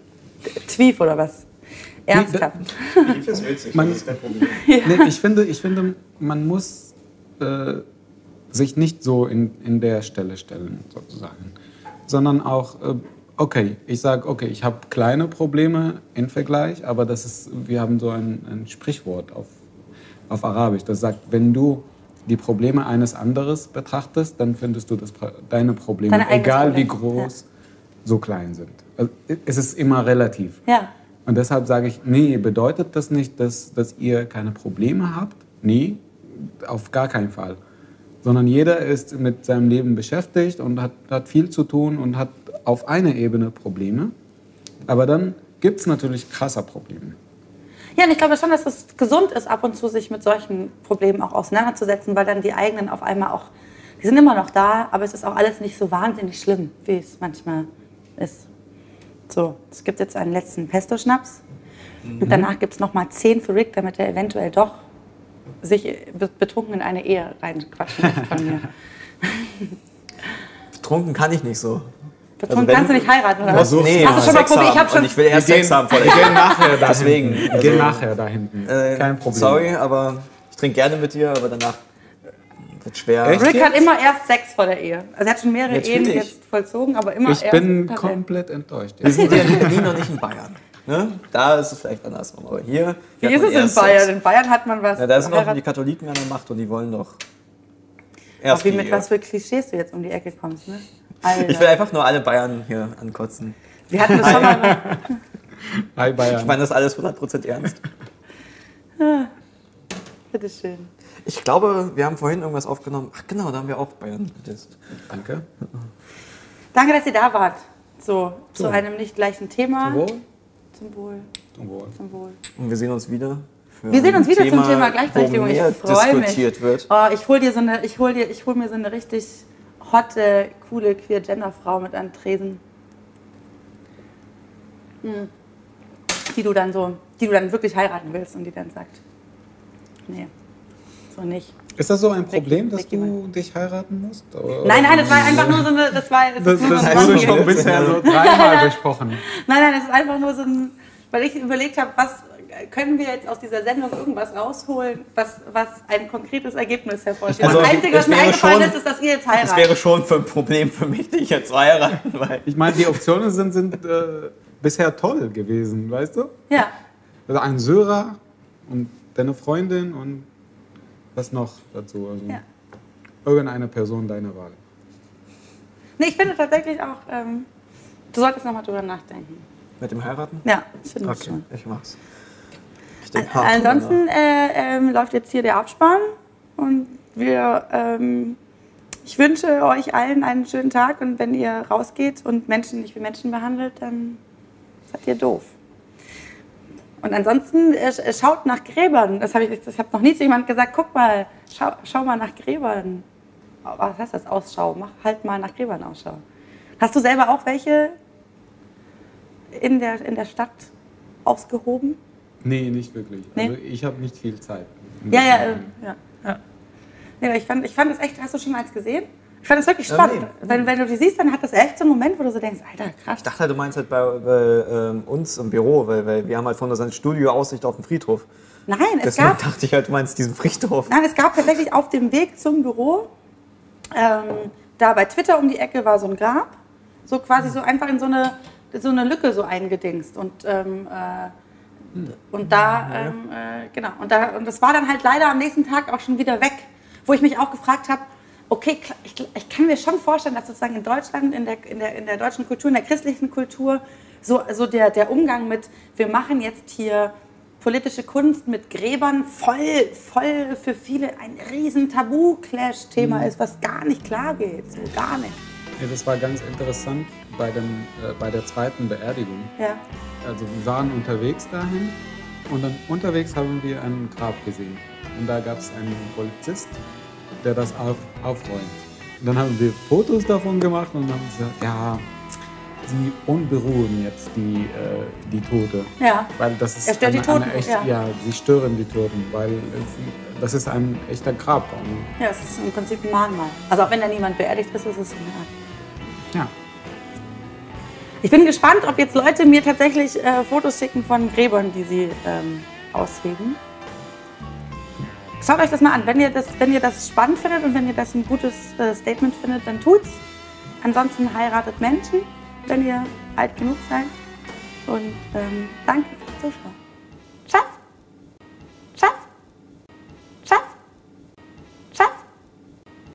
Twief oder was? Ernsthaft. Twief ist witzig, man, das ist kein Problem. Ja. Nee, ich, finde, ich finde, man muss äh, sich nicht so in, in der Stelle stellen, sozusagen, sondern auch äh, okay, ich sage, okay, ich habe kleine Probleme im Vergleich, aber das ist, wir haben so ein, ein Sprichwort auf, auf Arabisch, das sagt, wenn du die Probleme eines anderen betrachtest, dann findest du das, deine Probleme, deine egal Problem. wie groß, ja. so klein sind. Also, es ist immer relativ. Ja. Und deshalb sage ich, nee, bedeutet das nicht, dass, dass ihr keine Probleme habt? Nee, auf gar keinen Fall. Sondern jeder ist mit seinem Leben beschäftigt und hat, hat viel zu tun und hat auf einer Ebene Probleme, aber dann gibt es natürlich krasser Probleme. Ja, und ich glaube schon, dass es gesund ist, ab und zu sich mit solchen Problemen auch auseinanderzusetzen, weil dann die eigenen auf einmal auch, die sind immer noch da, aber es ist auch alles nicht so wahnsinnig schlimm, wie es manchmal ist. So, es gibt jetzt einen letzten Pesto-Schnaps mhm. und danach gibt es nochmal zehn für Rick, damit er eventuell doch sich betrunken in eine Ehe reinquatschen lässt von mir. Betrunken kann ich nicht so. Betrunken also kannst du nicht heiraten, oder was? Nee, Hast du schon mal probiert? Ich, hab schon ich will erst Sex haben vor der Wir gehen nachher da Deswegen. Wir also, gehen nachher da hinten. Äh, Kein Problem. Sorry, aber ich trinke gerne mit dir, aber danach wird schwer. Echt? Rick hat immer erst Sex vor der Ehe. Also er hat schon mehrere Ehen jetzt vollzogen, aber immer ich erst. Ich bin komplett enttäuscht. Wir sind ja in Berlin und nicht in Bayern. Ne? Da ist es vielleicht andersrum, aber hier. Wie ist es in Bayern? Sex. In Bayern hat man was. Ja, da sind noch die Katholiken an der Macht und die wollen doch. Erst Auch wie mit was für Klischees du jetzt um die Ecke kommst, ne? Alter. Ich will einfach nur alle Bayern hier ankotzen. Wir hatten das schon mal. Hi Bayern. Ich meine das alles 100% ernst. Bitteschön. Ich glaube, wir haben vorhin irgendwas aufgenommen. Ach genau, da haben wir auch Bayern getestet. Danke. Danke, dass ihr da wart. So, so. zu einem nicht gleichen Thema. Zum Wohl. Zum Wohl. Zum Wohl. Zum Wohl. Und wir sehen uns wieder. Wir sehen uns wieder Thema, zum Thema Gleichberechtigung. Ich freue mich. Wird. Oh, ich hole dir so eine, ich hol dir, ich hol mir so eine richtig hotte, coole Queer-Gender-Frau mit einem Tresen. Hm. Die du dann so, die du dann wirklich heiraten willst und die dann sagt, nee, so nicht. Ist das so ein Problem, dass du dich heiraten musst? Oder? Nein, nein, das war einfach nur so eine. Das, war, das, das, das wurde schon bisher so dreimal besprochen. Nein, nein, es ist einfach nur so ein. Weil ich überlegt habe, was können wir jetzt aus dieser Sendung irgendwas rausholen, was, was ein konkretes Ergebnis hervorstellt. Also, das Einzige, was mir eingefallen schon, ist, ist, dass ihr jetzt heiratet. Das wäre schon für ein Problem für mich, dich jetzt zu heiraten. Weil ich meine, die Optionen sind, sind äh, bisher toll gewesen, weißt du? Ja. Also ein Syrer und deine Freundin und was noch dazu? Also ja. Irgendeine Person deiner Wahl. Nee, ich finde tatsächlich auch, ähm, du solltest nochmal drüber nachdenken. Mit dem Heiraten? Ja, ich finde okay, schon. Ich mach's. Ansonsten äh, äh, läuft jetzt hier der Abspann und wir, ähm, ich wünsche euch allen einen schönen Tag und wenn ihr rausgeht und Menschen nicht wie Menschen behandelt, dann seid ihr doof. Und ansonsten äh, schaut nach Gräbern. Das habe ich, das habe noch nie zu jemandem gesagt. Guck mal, schau, schau mal nach Gräbern. was heißt das, Ausschau? Mach halt mal nach Gräbern Ausschau. Hast du selber auch welche in der, in der Stadt ausgehoben? Nee, nicht wirklich. Nee? Also ich habe nicht viel Zeit. Ja, ja, äh, ja. ja. Nee, aber ich fand, ich fand das echt, hast du schon mal eins gesehen? Ich fand das wirklich Ja, spannend. nee. wenn, wenn du die siehst, dann hat das echt so einen Moment, wo du so denkst, Alter, krass. Ich dachte halt, du meinst halt bei, bei ähm, uns im Büro, weil, weil wir haben halt von unserem Studio Aussicht auf den Friedhof. Nein, es Deswegen gab, dachte ich halt, du meinst diesen Friedhof. nein, es gab tatsächlich auf dem Weg zum Büro, ähm, da bei Twitter um die Ecke war so ein Grab, so quasi so einfach in so eine, so eine Lücke so eingedingst. Und, ähm, äh, und da, ähm, äh, genau, und, da, und das war dann halt leider am nächsten Tag auch schon wieder weg, wo ich mich auch gefragt habe, okay, ich, ich kann mir schon vorstellen, dass sozusagen in Deutschland, in der, in der, in der deutschen Kultur, in der christlichen Kultur, so, so der, der Umgang mit, wir machen jetzt hier politische Kunst mit Gräbern voll, voll für viele ein riesen Tabu-Clash-Thema ist, was gar nicht klar geht, so gar nicht. Ja, das war ganz interessant bei, dem, äh, bei der zweiten Beerdigung. Ja. Also wir waren unterwegs dahin und dann unterwegs haben wir ein Grab gesehen. Und da gab es einen Polizist, der das auf, aufräumt. Und dann haben wir Fotos davon gemacht und haben gesagt, ja, sie unberuhigen jetzt die, äh, die Tote. Ja. Weil das ist Er stört die eine, eine Toten, echt, ja. ja. sie stören die Toten, weil es, das ist ein echter Grab. Und, Ja, es ist im Prinzip ein Mahnmal. Also auch wenn da niemand beerdigt ist, ist es eine Art. ja. Ich bin gespannt, ob jetzt Leute mir tatsächlich äh, Fotos schicken von Gräbern, die sie ähm, ausheben. Schaut euch das mal an. Wenn ihr das, wenn ihr das spannend findet und wenn ihr das ein gutes äh, Statement findet, dann tut's. Ansonsten heiratet Menschen, wenn ihr alt genug seid. Und ähm, danke fürs Zuschauen.